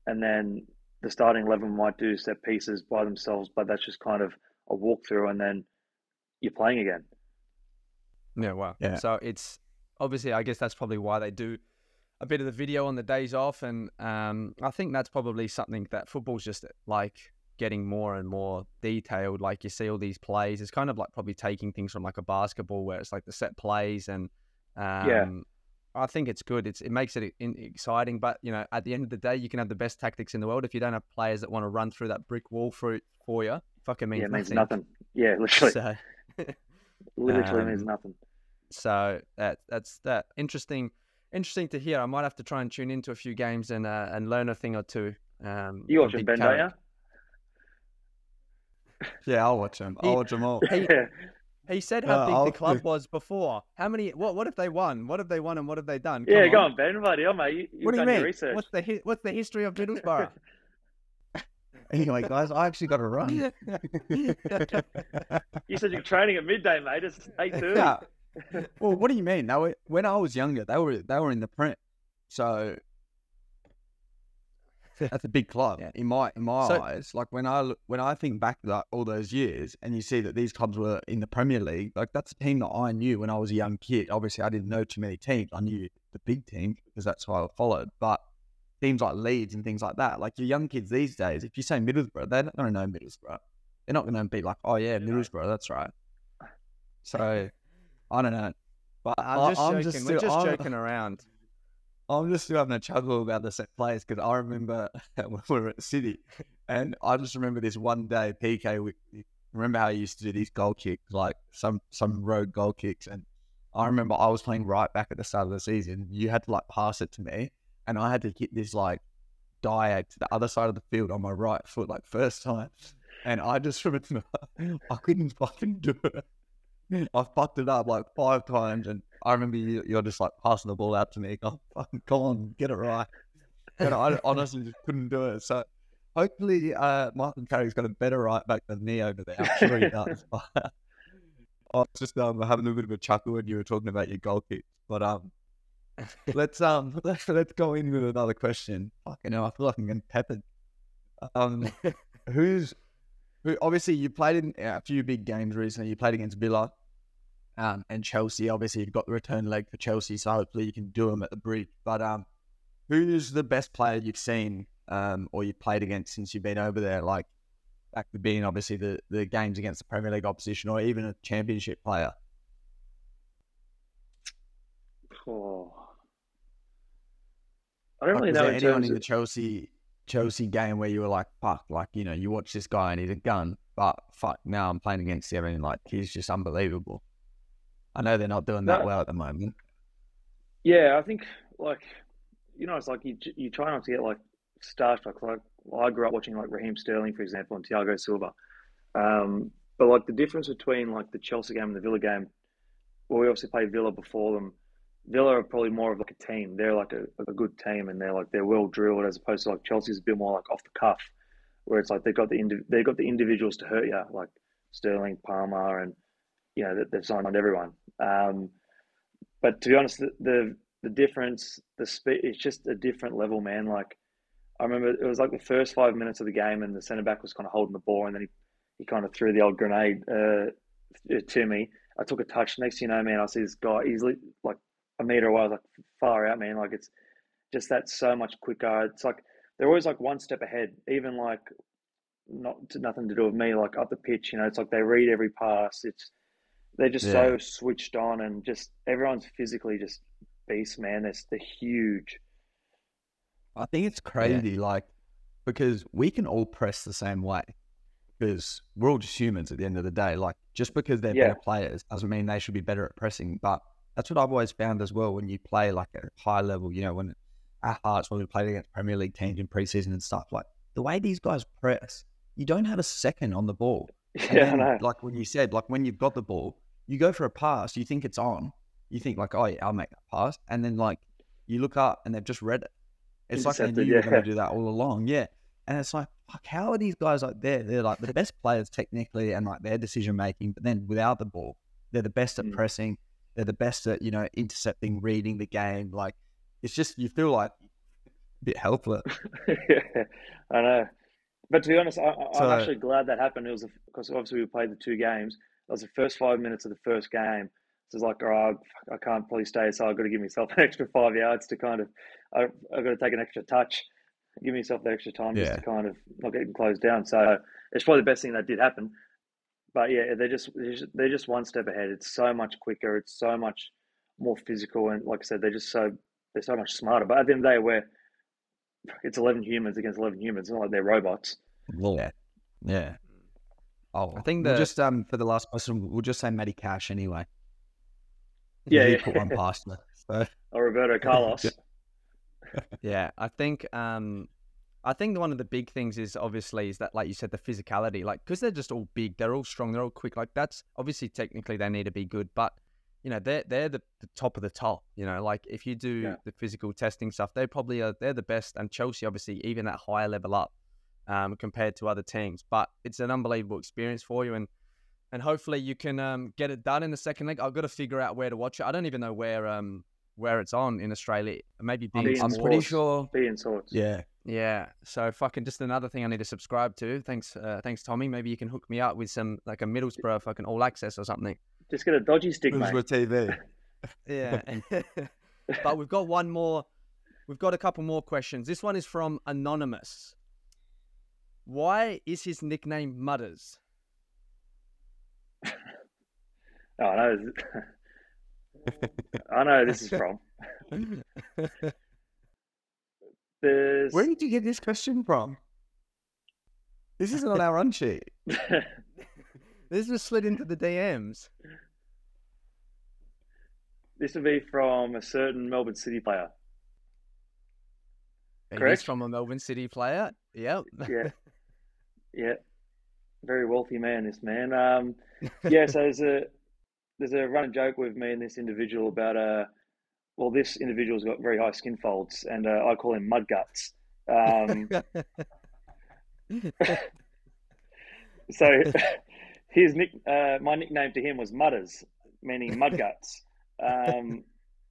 Speaker 7: And then the starting 11 might do set pieces by themselves, but that's just kind of a walkthrough, and then you're playing again.
Speaker 5: Yeah, wow. Yeah. So it's obviously, I guess that's probably why they do a bit of the video on the days off, and um, I think that's probably something that football's just like getting more and more detailed. Like you see all these plays, it's kind of like probably taking things from like a basketball where it's like the set plays, and um, yeah. I think it's good. It's it makes it exciting, but you know, at the end of the day, you can have the best tactics in the world if you don't have players that want to run through that brick wall for for you. Fucking means
Speaker 7: yeah,
Speaker 5: it
Speaker 7: means
Speaker 5: nothing.
Speaker 7: nothing. Yeah, literally. So, (laughs) literally um, means nothing.
Speaker 5: So that that's that interesting interesting to hear. I might have to try and tune into a few games and uh, and learn a thing or two. Um,
Speaker 7: you watching Ben, don't you? (laughs)
Speaker 6: Yeah, I'll watch them. I'll watch them all.
Speaker 5: He, (laughs) he said how uh, big I'll... the club (laughs) was before. How many? What? What have they won? What have they won, and what have they done?
Speaker 7: Come yeah, on. go on, Ben. Bloody hell, mate. You,
Speaker 5: what do you mean?
Speaker 7: Research.
Speaker 5: What's the what's the history of Middlesbrough?
Speaker 6: anyway, guys, I actually got to run.
Speaker 7: you said you're training at midday, mate. It's eight thirty. Yeah
Speaker 6: well, what do you mean? They were when I was younger. They were they were in the print, so that's a big club (laughs) yeah. in my in my so, eyes. Like when I when I think back like all those years, and you see that these clubs were in the Premier League, like that's a team that I knew when I was a young kid. Obviously, I didn't know too many teams. I knew the big team because that's who I followed. But teams like Leeds and things like that, like your young kids these days, if you say Middlesbrough, they don't know Middlesbrough. They're not going to be like, oh yeah, Middlesbrough, that's right. So (laughs) I don't know.
Speaker 5: But I'm just I'm joking. Just We're just I'm, joking around. (laughs)
Speaker 6: I'm just still having a chuckle about the set plays because I remember (laughs) when we were at City, and I just remember this one day PK. We, remember how he used to do these goal kicks, like some some road goal kicks, and I remember I was playing right back at the start of the season. You had to like pass it to me, and I had to hit this like diag to the other side of the field on my right foot, like first time. and I just (laughs) remember I couldn't fucking do it. (laughs) I fucked it up like five times, and I remember you, you're just like passing the ball out to me. Go, (laughs) fucking, come on, get it right. And I (laughs) honestly just couldn't do it. So hopefully, uh, Martin Carey's got a better right back than me over there. I'm sure he does. I was just um, having a little bit of a chuckle when you were talking about your goal kick. But um, let's um, let's let's go in with another question. Fucking hell, I feel like I'm getting peppered. Um, who's who? Obviously, you played in a few big games recently. You played against Villa, um, and Chelsea. Obviously, you've got the return leg for Chelsea, so hopefully you can do them at the bridge. But um, who's the best player you've seen um, or you've played against since you've been over there? Like back to being obviously the, the games against the Premier League opposition or even a championship player.
Speaker 7: Oh. I don't really
Speaker 6: was
Speaker 7: know
Speaker 6: there anyone in the Chelsea Chelsea game where you were like, fuck, like, you know, you watch this guy and he's a gun, but fuck, now I'm playing against him and like he's just unbelievable. I know they're not doing that
Speaker 7: No.
Speaker 6: well at the moment.
Speaker 7: Yeah, I think like you know, it's like you you try not to get like starstruck. Like well, I grew up watching like Raheem Sterling, for example, and Thiago Silva. Um, but like the difference between like the Chelsea game and the Villa game, well, we obviously played Villa before them. Villa are probably more of like a team. They're like a, a good team, and they're like they're well drilled, as opposed to like Chelsea's a bit more like off the cuff, where it's like they got the indi- they got the individuals to hurt you, like Sterling, Palmer, and you know they- they've signed on everyone. Um, but to be honest, the, the the difference, the speed, it's just a different level, man. Like I remember it was like the first five minutes of the game, and the centre back was kind of holding the ball, and then he, he kind of threw the old grenade uh, to me. I took a touch. Next you know, man, I see this guy easily like a meter away. I was like far out, man. Like it's just that so much quicker. It's like they're always like one step ahead, even like not nothing to do with me. Like up the pitch, you know, it's like they read every pass. It's they're just so switched on, and just everyone's physically just beast, man. They're, they're huge.
Speaker 6: I think it's crazy, like, because we can all press the same way because we're all just humans at the end of the day. Like, just because they're
Speaker 7: Yeah.
Speaker 6: better players doesn't mean they should be better at pressing. But that's what I've always found as well when you play like at a high level, you know, when at Hearts, when we played against Premier League teams in preseason and stuff, like the way these guys press, you don't have a second on the ball. And (laughs)
Speaker 7: Yeah, I
Speaker 6: then,
Speaker 7: know.
Speaker 6: like when you said, like when you've got the ball, you go for a pass, you think it's on, you think like, oh yeah, I'll make that pass, and then like you look up and they've just read it. It's like they knew
Speaker 7: Intercepted,
Speaker 6: you were going to do that all along, yeah. And it's like, fuck, how are these guys like they're they're like the best players technically and like their decision making, but then without the ball, they're the best at
Speaker 7: Mm.
Speaker 6: pressing, they're the best at you know intercepting, reading the game. Like it's just you feel like a bit helpless. (laughs)
Speaker 7: yeah, I know. But to be honest, I, I-
Speaker 6: So-
Speaker 7: I'm actually glad that happened. It was because obviously we played the two games. It was the first five minutes of the first game. So it's like, all right, I can't probably stay, so I've got to give myself (laughs) an extra five yards to kind of, I, I've got to take an extra touch, give myself that extra time just to kind of not getting closed down. So it's probably the best thing that did happen. But yeah, they're just they're just- one step ahead. It's so much quicker. It's so much more physical, and like I said, they're just so they're so much smarter. But at the end of the day, we're it's 11 humans against 11 humans. It's not like they're robots.
Speaker 6: Yeah, yeah. Oh,
Speaker 5: I think
Speaker 6: we'll just um for the last question, we'll just say Matty Cash anyway.
Speaker 7: Yeah,
Speaker 6: he
Speaker 7: yeah.
Speaker 6: put one (laughs) past me. So
Speaker 7: Or Roberto (laughs) Carlos.
Speaker 5: Yeah, I think um, I think one of the big things is obviously is that like you said the physicality, like because they're just all big, they're all strong, they're all quick. Like that's obviously technically they need to be good, but you know they're they're the, the top of the top. You know, like if you do
Speaker 7: Yeah.
Speaker 5: the physical testing stuff, they probably are they're the best. And Chelsea obviously even that higher level up um, compared to other teams, but it's an unbelievable experience for you and. And hopefully you can um, get it done in the second leg. I've got to figure out where to watch it. I don't even know where um, where it's on in Australia. Maybe
Speaker 6: I'm,
Speaker 5: being
Speaker 6: I'm
Speaker 7: Sports.
Speaker 6: pretty sure.
Speaker 7: Be in sorts.
Speaker 6: Yeah,
Speaker 5: yeah. So fucking just another thing I need to subscribe to. Thanks, uh, thanks, Tommy. Maybe you can hook me up with some like a Middlesbrough fucking all access or something.
Speaker 7: Just get a dodgy stick, mate.
Speaker 6: TV. (laughs)
Speaker 5: Yeah. (laughs) but we've got one more. We've got a couple more questions. This one is from anonymous. Why is his nickname Mudders? (laughs)
Speaker 7: Oh, I know. (laughs) I know this is from. (laughs) There's
Speaker 6: Where did you get this question from? This isn't on our run sheet.
Speaker 5: This was slid into the DMs.
Speaker 7: this would be from a certain Melbourne City player.
Speaker 5: Is
Speaker 7: Correct.
Speaker 5: from a Melbourne City player. Yep.
Speaker 7: Yeah, yeah. very wealthy man. This man. Um, (laughs) yeah. So there's a there's a running joke with me and this individual about uh, well, this individual's got very high skin folds, and uh, I call him mud guts. Um, (laughs) (laughs) so his nick, uh, my nickname to him was Mudders, meaning mud guts. Um,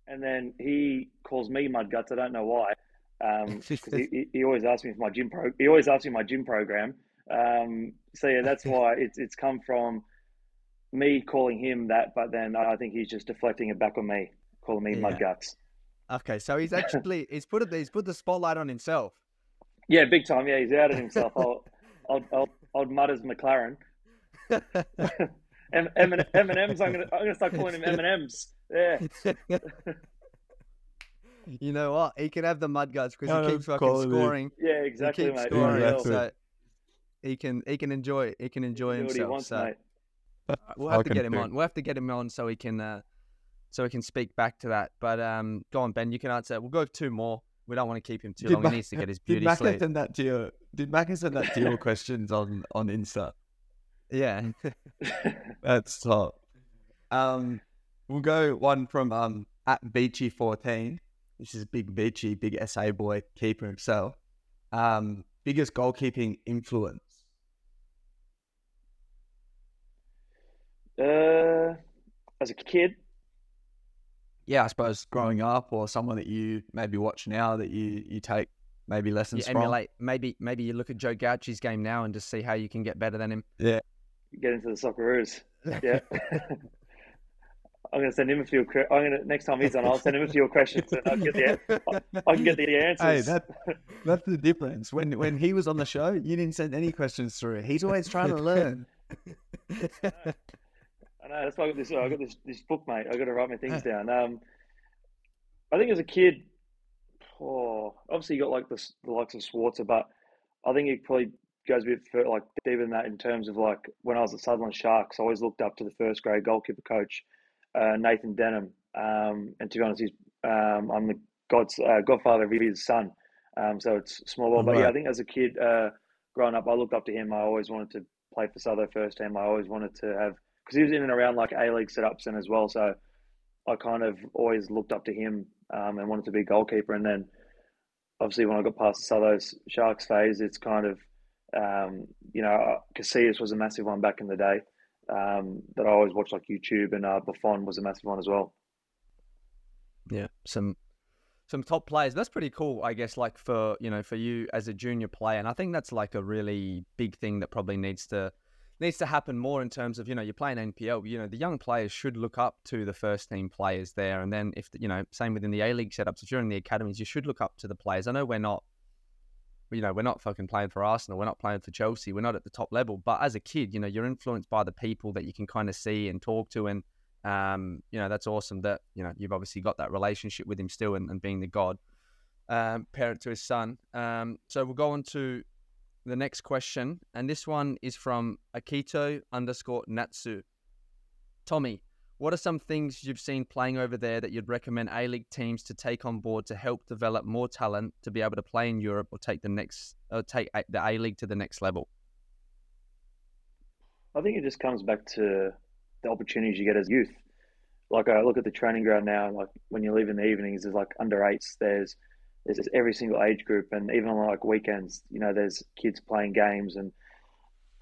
Speaker 7: and then he calls me mud guts. I don't know why. Um, he, he, always asks me for my gym pro. He always asks me my gym program. Um, so yeah, that's why (laughs) it's it's come from me calling him that, but then I think he's just deflecting it back on me, calling me yeah. mud guts.
Speaker 5: Okay, so he's (laughs) actually he's put it he's put the spotlight on himself.
Speaker 7: Yeah, big time. Yeah, he's outed himself. (laughs) I'll, I'll, I'll, I'll Mudders Maclaren. M M and M's. I'm gonna I'm gonna start calling him M and M's. Yeah.
Speaker 5: you know what? He can have the mud guts because he keeps fucking scoring.
Speaker 7: Yeah, exactly, mate.
Speaker 5: Scoring,
Speaker 7: yeah,
Speaker 5: so he can he can enjoy he can enjoy himself. Wants, so mate. we'll have to get him on. We'll have to get him on so he can uh, so he can speak back to that. But um, go on, Ben. You can answer. We'll go two more. We don't want to keep him too did long. he needs to get his (laughs) beauty
Speaker 8: did
Speaker 5: sleep.
Speaker 8: Send that to your, did Macca send that to your questions on on Insta?
Speaker 5: Yeah, (laughs)
Speaker 8: that's top. Um, we'll go one from um at Beachy fourteen. This is big Beachy, big SA boy, keeper himself. Um, biggest goalkeeping influence.
Speaker 7: Uh, as a kid.
Speaker 8: Yeah, I suppose growing up, or someone that you maybe watch now that you you take maybe lessons
Speaker 5: you emulate. From. Maybe maybe you look at Joe Gauci's game now and just see how you can get better than him.
Speaker 8: Yeah,
Speaker 7: get into the Socceroos. (laughs) Yeah. (laughs) I'm going to send him a few. I'm going to next time he's on, I'll send him a few questions and I'll get the. I can get the answers.
Speaker 8: Hey, that, that's the difference. When when he was on the show, you didn't send any questions through. He's always trying to learn. (laughs)
Speaker 7: I know that's why I got this. I got this this book, mate. I got to write my things down. Um, I think as a kid, oh, obviously you got like the, the likes of Schwarzer, but I think it probably goes a bit further, like deeper than that in terms of like when I was at Sutherland Sharks, I always looked up to the first grade goalkeeper coach, uh, Nathan Denham. Um, and to be honest, he's um, I'm the god's uh, godfather of his son. Um, so it's small ball, but right. yeah, I think as a kid uh, growing up, I looked up to him. I always wanted to play for Southo first team. I always wanted to have because he was in and around like A League setups and as well. So I kind of always looked up to him um, and wanted to be a goalkeeper. And then obviously when I got past the Southo Sharks phase, it's kind of um, you know Casillas was a massive one back in the day um, that I always watched like YouTube, and uh, Buffon was a massive one as well.
Speaker 5: Yeah, some some top players. That's pretty cool, I guess. Like for you know, for you as a junior player, and I think that's like a really big thing that probably needs to needs to happen more in terms of you know you're playing NPL. You know the young players should look up to the first team players there, and then if you know same within the A League setups. You're in the academies, you should look up to the players. I know we're not, you know, we're not fucking playing for Arsenal. We're not playing for Chelsea. We're not at the top level. But as a kid, you know, you're influenced by the people that you can kind of see and talk to, and um, you know that's awesome that you know you've obviously got that relationship with him still, and, and being the god um, parent to his son. Um, so we'll go on to the next question, and this one is from Akito underscore Natsu. Tommy, what are some things you've seen playing over there that you'd recommend A League teams to take on board to help develop more talent to be able to play in Europe or take the next or take the A League to the next level?
Speaker 7: I think it just comes back to the opportunities you get as youth. Like I look at the training ground now, like when you leave in the evenings, there's like under eights, there's there's just every single age group, and even on like weekends, you know, there's kids playing games, and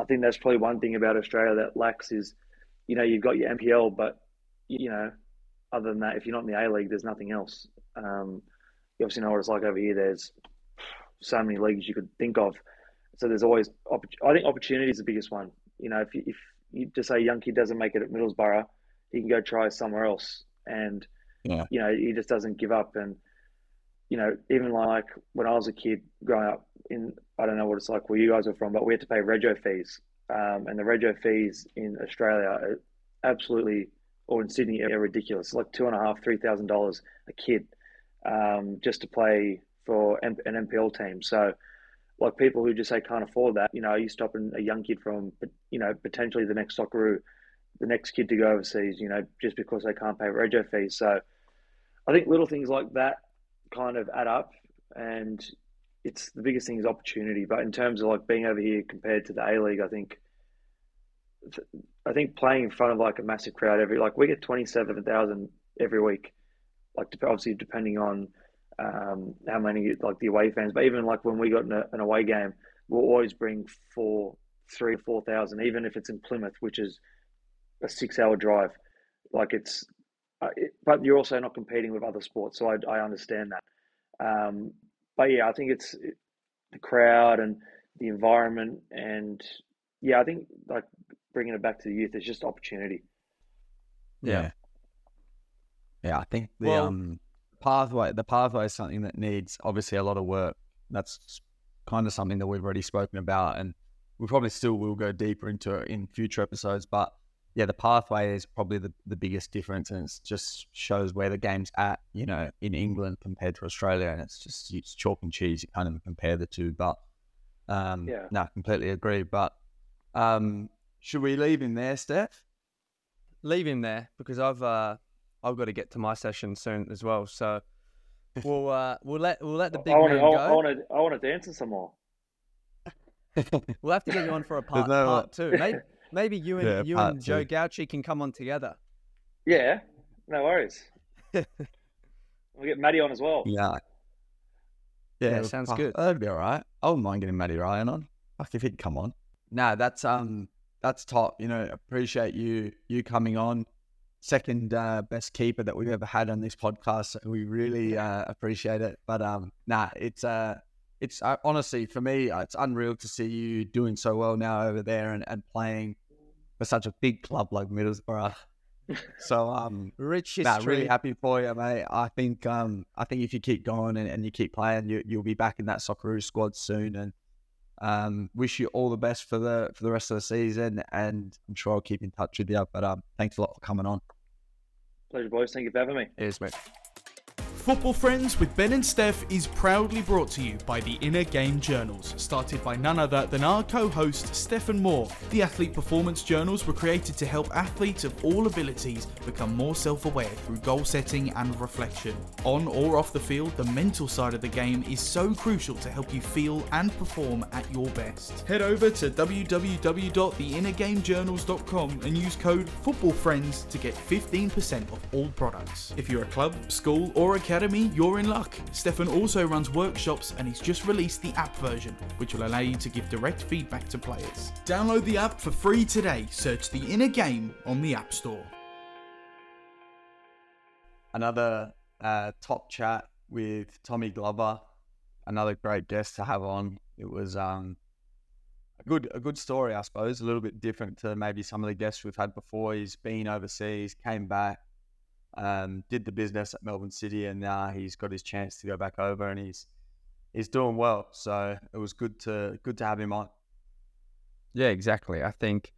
Speaker 7: I think that's probably one thing about Australia that lacks is, you know, you've got your NPL, but you know, other than that, if you're not in the A League, there's nothing else. Um, you obviously know what it's like over here. There's so many leagues you could think of, so there's always. I think opportunity is the biggest one. You know, if you, if you just say a young kid doesn't make it at Middlesbrough, he can go try somewhere else, and yeah. you know, he just doesn't give up and you know, even like when I was a kid growing up in, I don't know what it's like where you guys are from, but we had to pay rego fees. Um, and the rego fees in Australia are absolutely, or in Sydney, are ridiculous. Like two and a half, three thousand dollars a kid um, just to play for an NPL team. So, like people who just say can't afford that, you know, you stopping a young kid from, you know, potentially the next Socceroo, the next kid to go overseas, you know, just because they can't pay rego fees. So, I think little things like that kind of add up, and it's the biggest thing is opportunity. But in terms of like being over here compared to the A League, I think I think playing in front of like a massive crowd every like we get twenty seven thousand every week, like obviously depending on um, how many like the away fans, but even like when we got a, an away game, we'll always bring four, three, four thousand, even if it's in Plymouth, which is a six hour drive. Like it's, it, but you're also not competing with other sports, so I, I understand that. Um, but yeah, I think it's it, the crowd and the environment, and yeah, I think like bringing it back to the youth is just opportunity.
Speaker 6: Yeah. Yeah, I think the well, um pathway the pathway is something that needs obviously a lot of work. That's kind of something that we've already spoken about and we probably still will go deeper into it in future episodes. But yeah, the pathway is probably the, the biggest difference and it just shows where the game's at, you know, in England compared to Australia and it's just it's chalk and cheese, you can't even compare the two. But um yeah. no, completely agree. But um should we leave him there, Stef?
Speaker 5: Leave him there because I've uh, I've got to get to my session soon as well. So (laughs) we'll uh, we'll let we'll let the big
Speaker 7: I wanna,
Speaker 5: man go.
Speaker 7: I want to I want to dance some more.
Speaker 5: we'll have to get you on for a (laughs) part, no, part two. Maybe maybe you and yeah, you and Joe Gauci can come on together.
Speaker 7: Yeah, no worries. (laughs) we'll get Maddie on as well.
Speaker 6: Yeah.
Speaker 5: Yeah, yeah sounds good.
Speaker 6: That'd be all right. I wouldn't mind getting Matty Ryan on. Fuck if he'd come on. No, that's um that's top. You know, appreciate you you coming on. Second uh, best keeper that we've ever had on this podcast. We really uh, appreciate it. But um, nah, it's uh, it's uh, honestly for me, uh, it's unreal to see you doing so well now over there and, and playing for such a big club like Middlesbrough. so um,
Speaker 5: rich history.
Speaker 6: Nah, really happy for you, mate. I think um, I think if you keep going and, and you keep playing, you you'll be back in that Socceroos squad soon and um, wish you all the best for the for the rest of the season, and I'm sure I'll keep in touch with you. But um, thanks a lot for coming on.
Speaker 7: Pleasure, boys. Thank you for having me.
Speaker 6: Cheers, mate.
Speaker 4: Football Friends with Ben and Stef is proudly brought to you by the Inner Game Journals, started by none other than our co host Stefan Mauk. The Athlete Performance Journals were created to help athletes of all abilities become more self aware through goal setting and reflection. On or off the field, the mental side of the game is so crucial to help you feel and perform at your best. Head over to www.theinnergamejournals.com and use code FOOTBALLFRIENDS to get 15% off all products. If you're a club, school, or academy, Academy, you're in luck. Stefan also runs workshops and he's just released the app version, which will allow you to give direct feedback to players. Download the app for free today. Search the inner game on the App Store.
Speaker 6: Another uh, top chat with Tommy Glover, another great guest to have on. It was um, a good a good story, I suppose. A little bit different to maybe some of the guests we've had before. He's been overseas, came back, um, did the business at Melbourne City, and now he's got his chance to go back over, and he's he's doing well. So it was good to good to have him on.
Speaker 5: Yeah, exactly. I think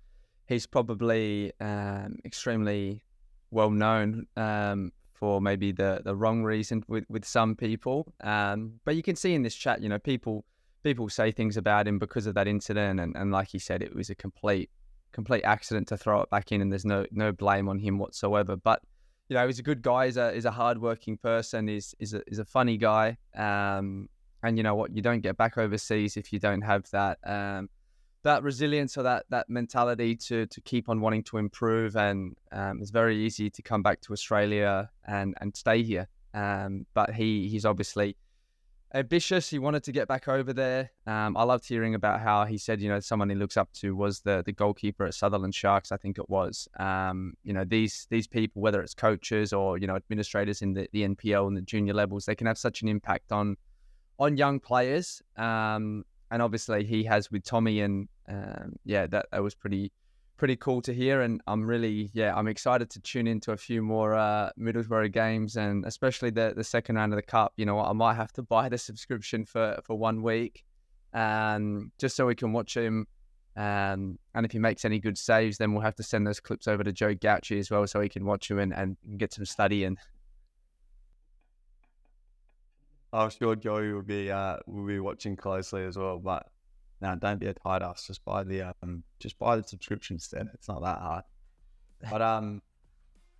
Speaker 5: he's probably um, extremely well known um, for maybe the the wrong reason with with some people. Um, but you can see in this chat, you know, people people say things about him because of that incident, and, and like he said, it was a complete complete accident to throw it back in, and there's no no blame on him whatsoever. But you know, he's a good guy. He's a he's a hardworking person. He's is a is a funny guy. Um, and you know what? You don't get back overseas if you don't have that um, that resilience or that that mentality to to keep on wanting to improve. And um, it's very easy to come back to Australia and and stay here. Um, but he he's obviously ambitious. He wanted to get back over there. Um, I loved hearing about how he said, you know, someone he looks up to was the the goalkeeper at Sutherland Sharks. I think it was. Um, you know, these these people, whether it's coaches or you know administrators in the, the NPL and the junior levels, they can have such an impact on on young players. Um, and obviously he has with Tommy, and um, yeah, that that was pretty pretty cool to hear. And I'm really, yeah, I'm excited to tune into a few more uh, Middlesbrough games and especially the the second round of the cup. You know, I might have to buy the subscription for for one week, um, just so we can watch him. Um, and if he makes any good saves, then we'll have to send those clips over to Joe Gauci as well, so he can watch him and, and get some study in.
Speaker 6: I'm sure Joey will be uh, will be watching closely as well, but now, don't be a tight ass. Just buy the um, just buy the subscription instead. It's not that hard. But um,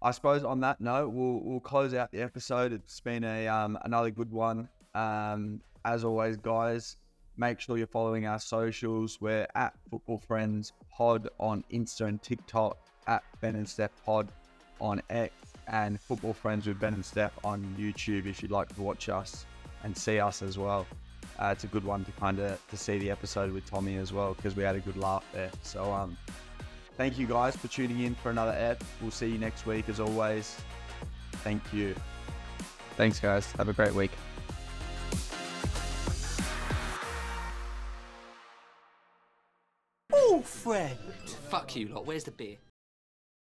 Speaker 6: I suppose on that note, we'll we'll close out the episode. It's been a um another good one. Um, as always, guys, make sure you're following our socials. We're at Football Friends Pod on Insta and TikTok, at Ben and Stef Pod on X, and Football Friends with Ben and Stef on YouTube if you'd like to watch us and see us as well. Uh, it's a good one to kind of to see the episode with Tommy as well because we had a good laugh there. So um, thank you guys for tuning in for another ep. We'll see you next week as always. Thank you.
Speaker 5: Thanks, guys. Have a great week.
Speaker 2: Oh, friend.
Speaker 9: Fuck you lot, where's the beer?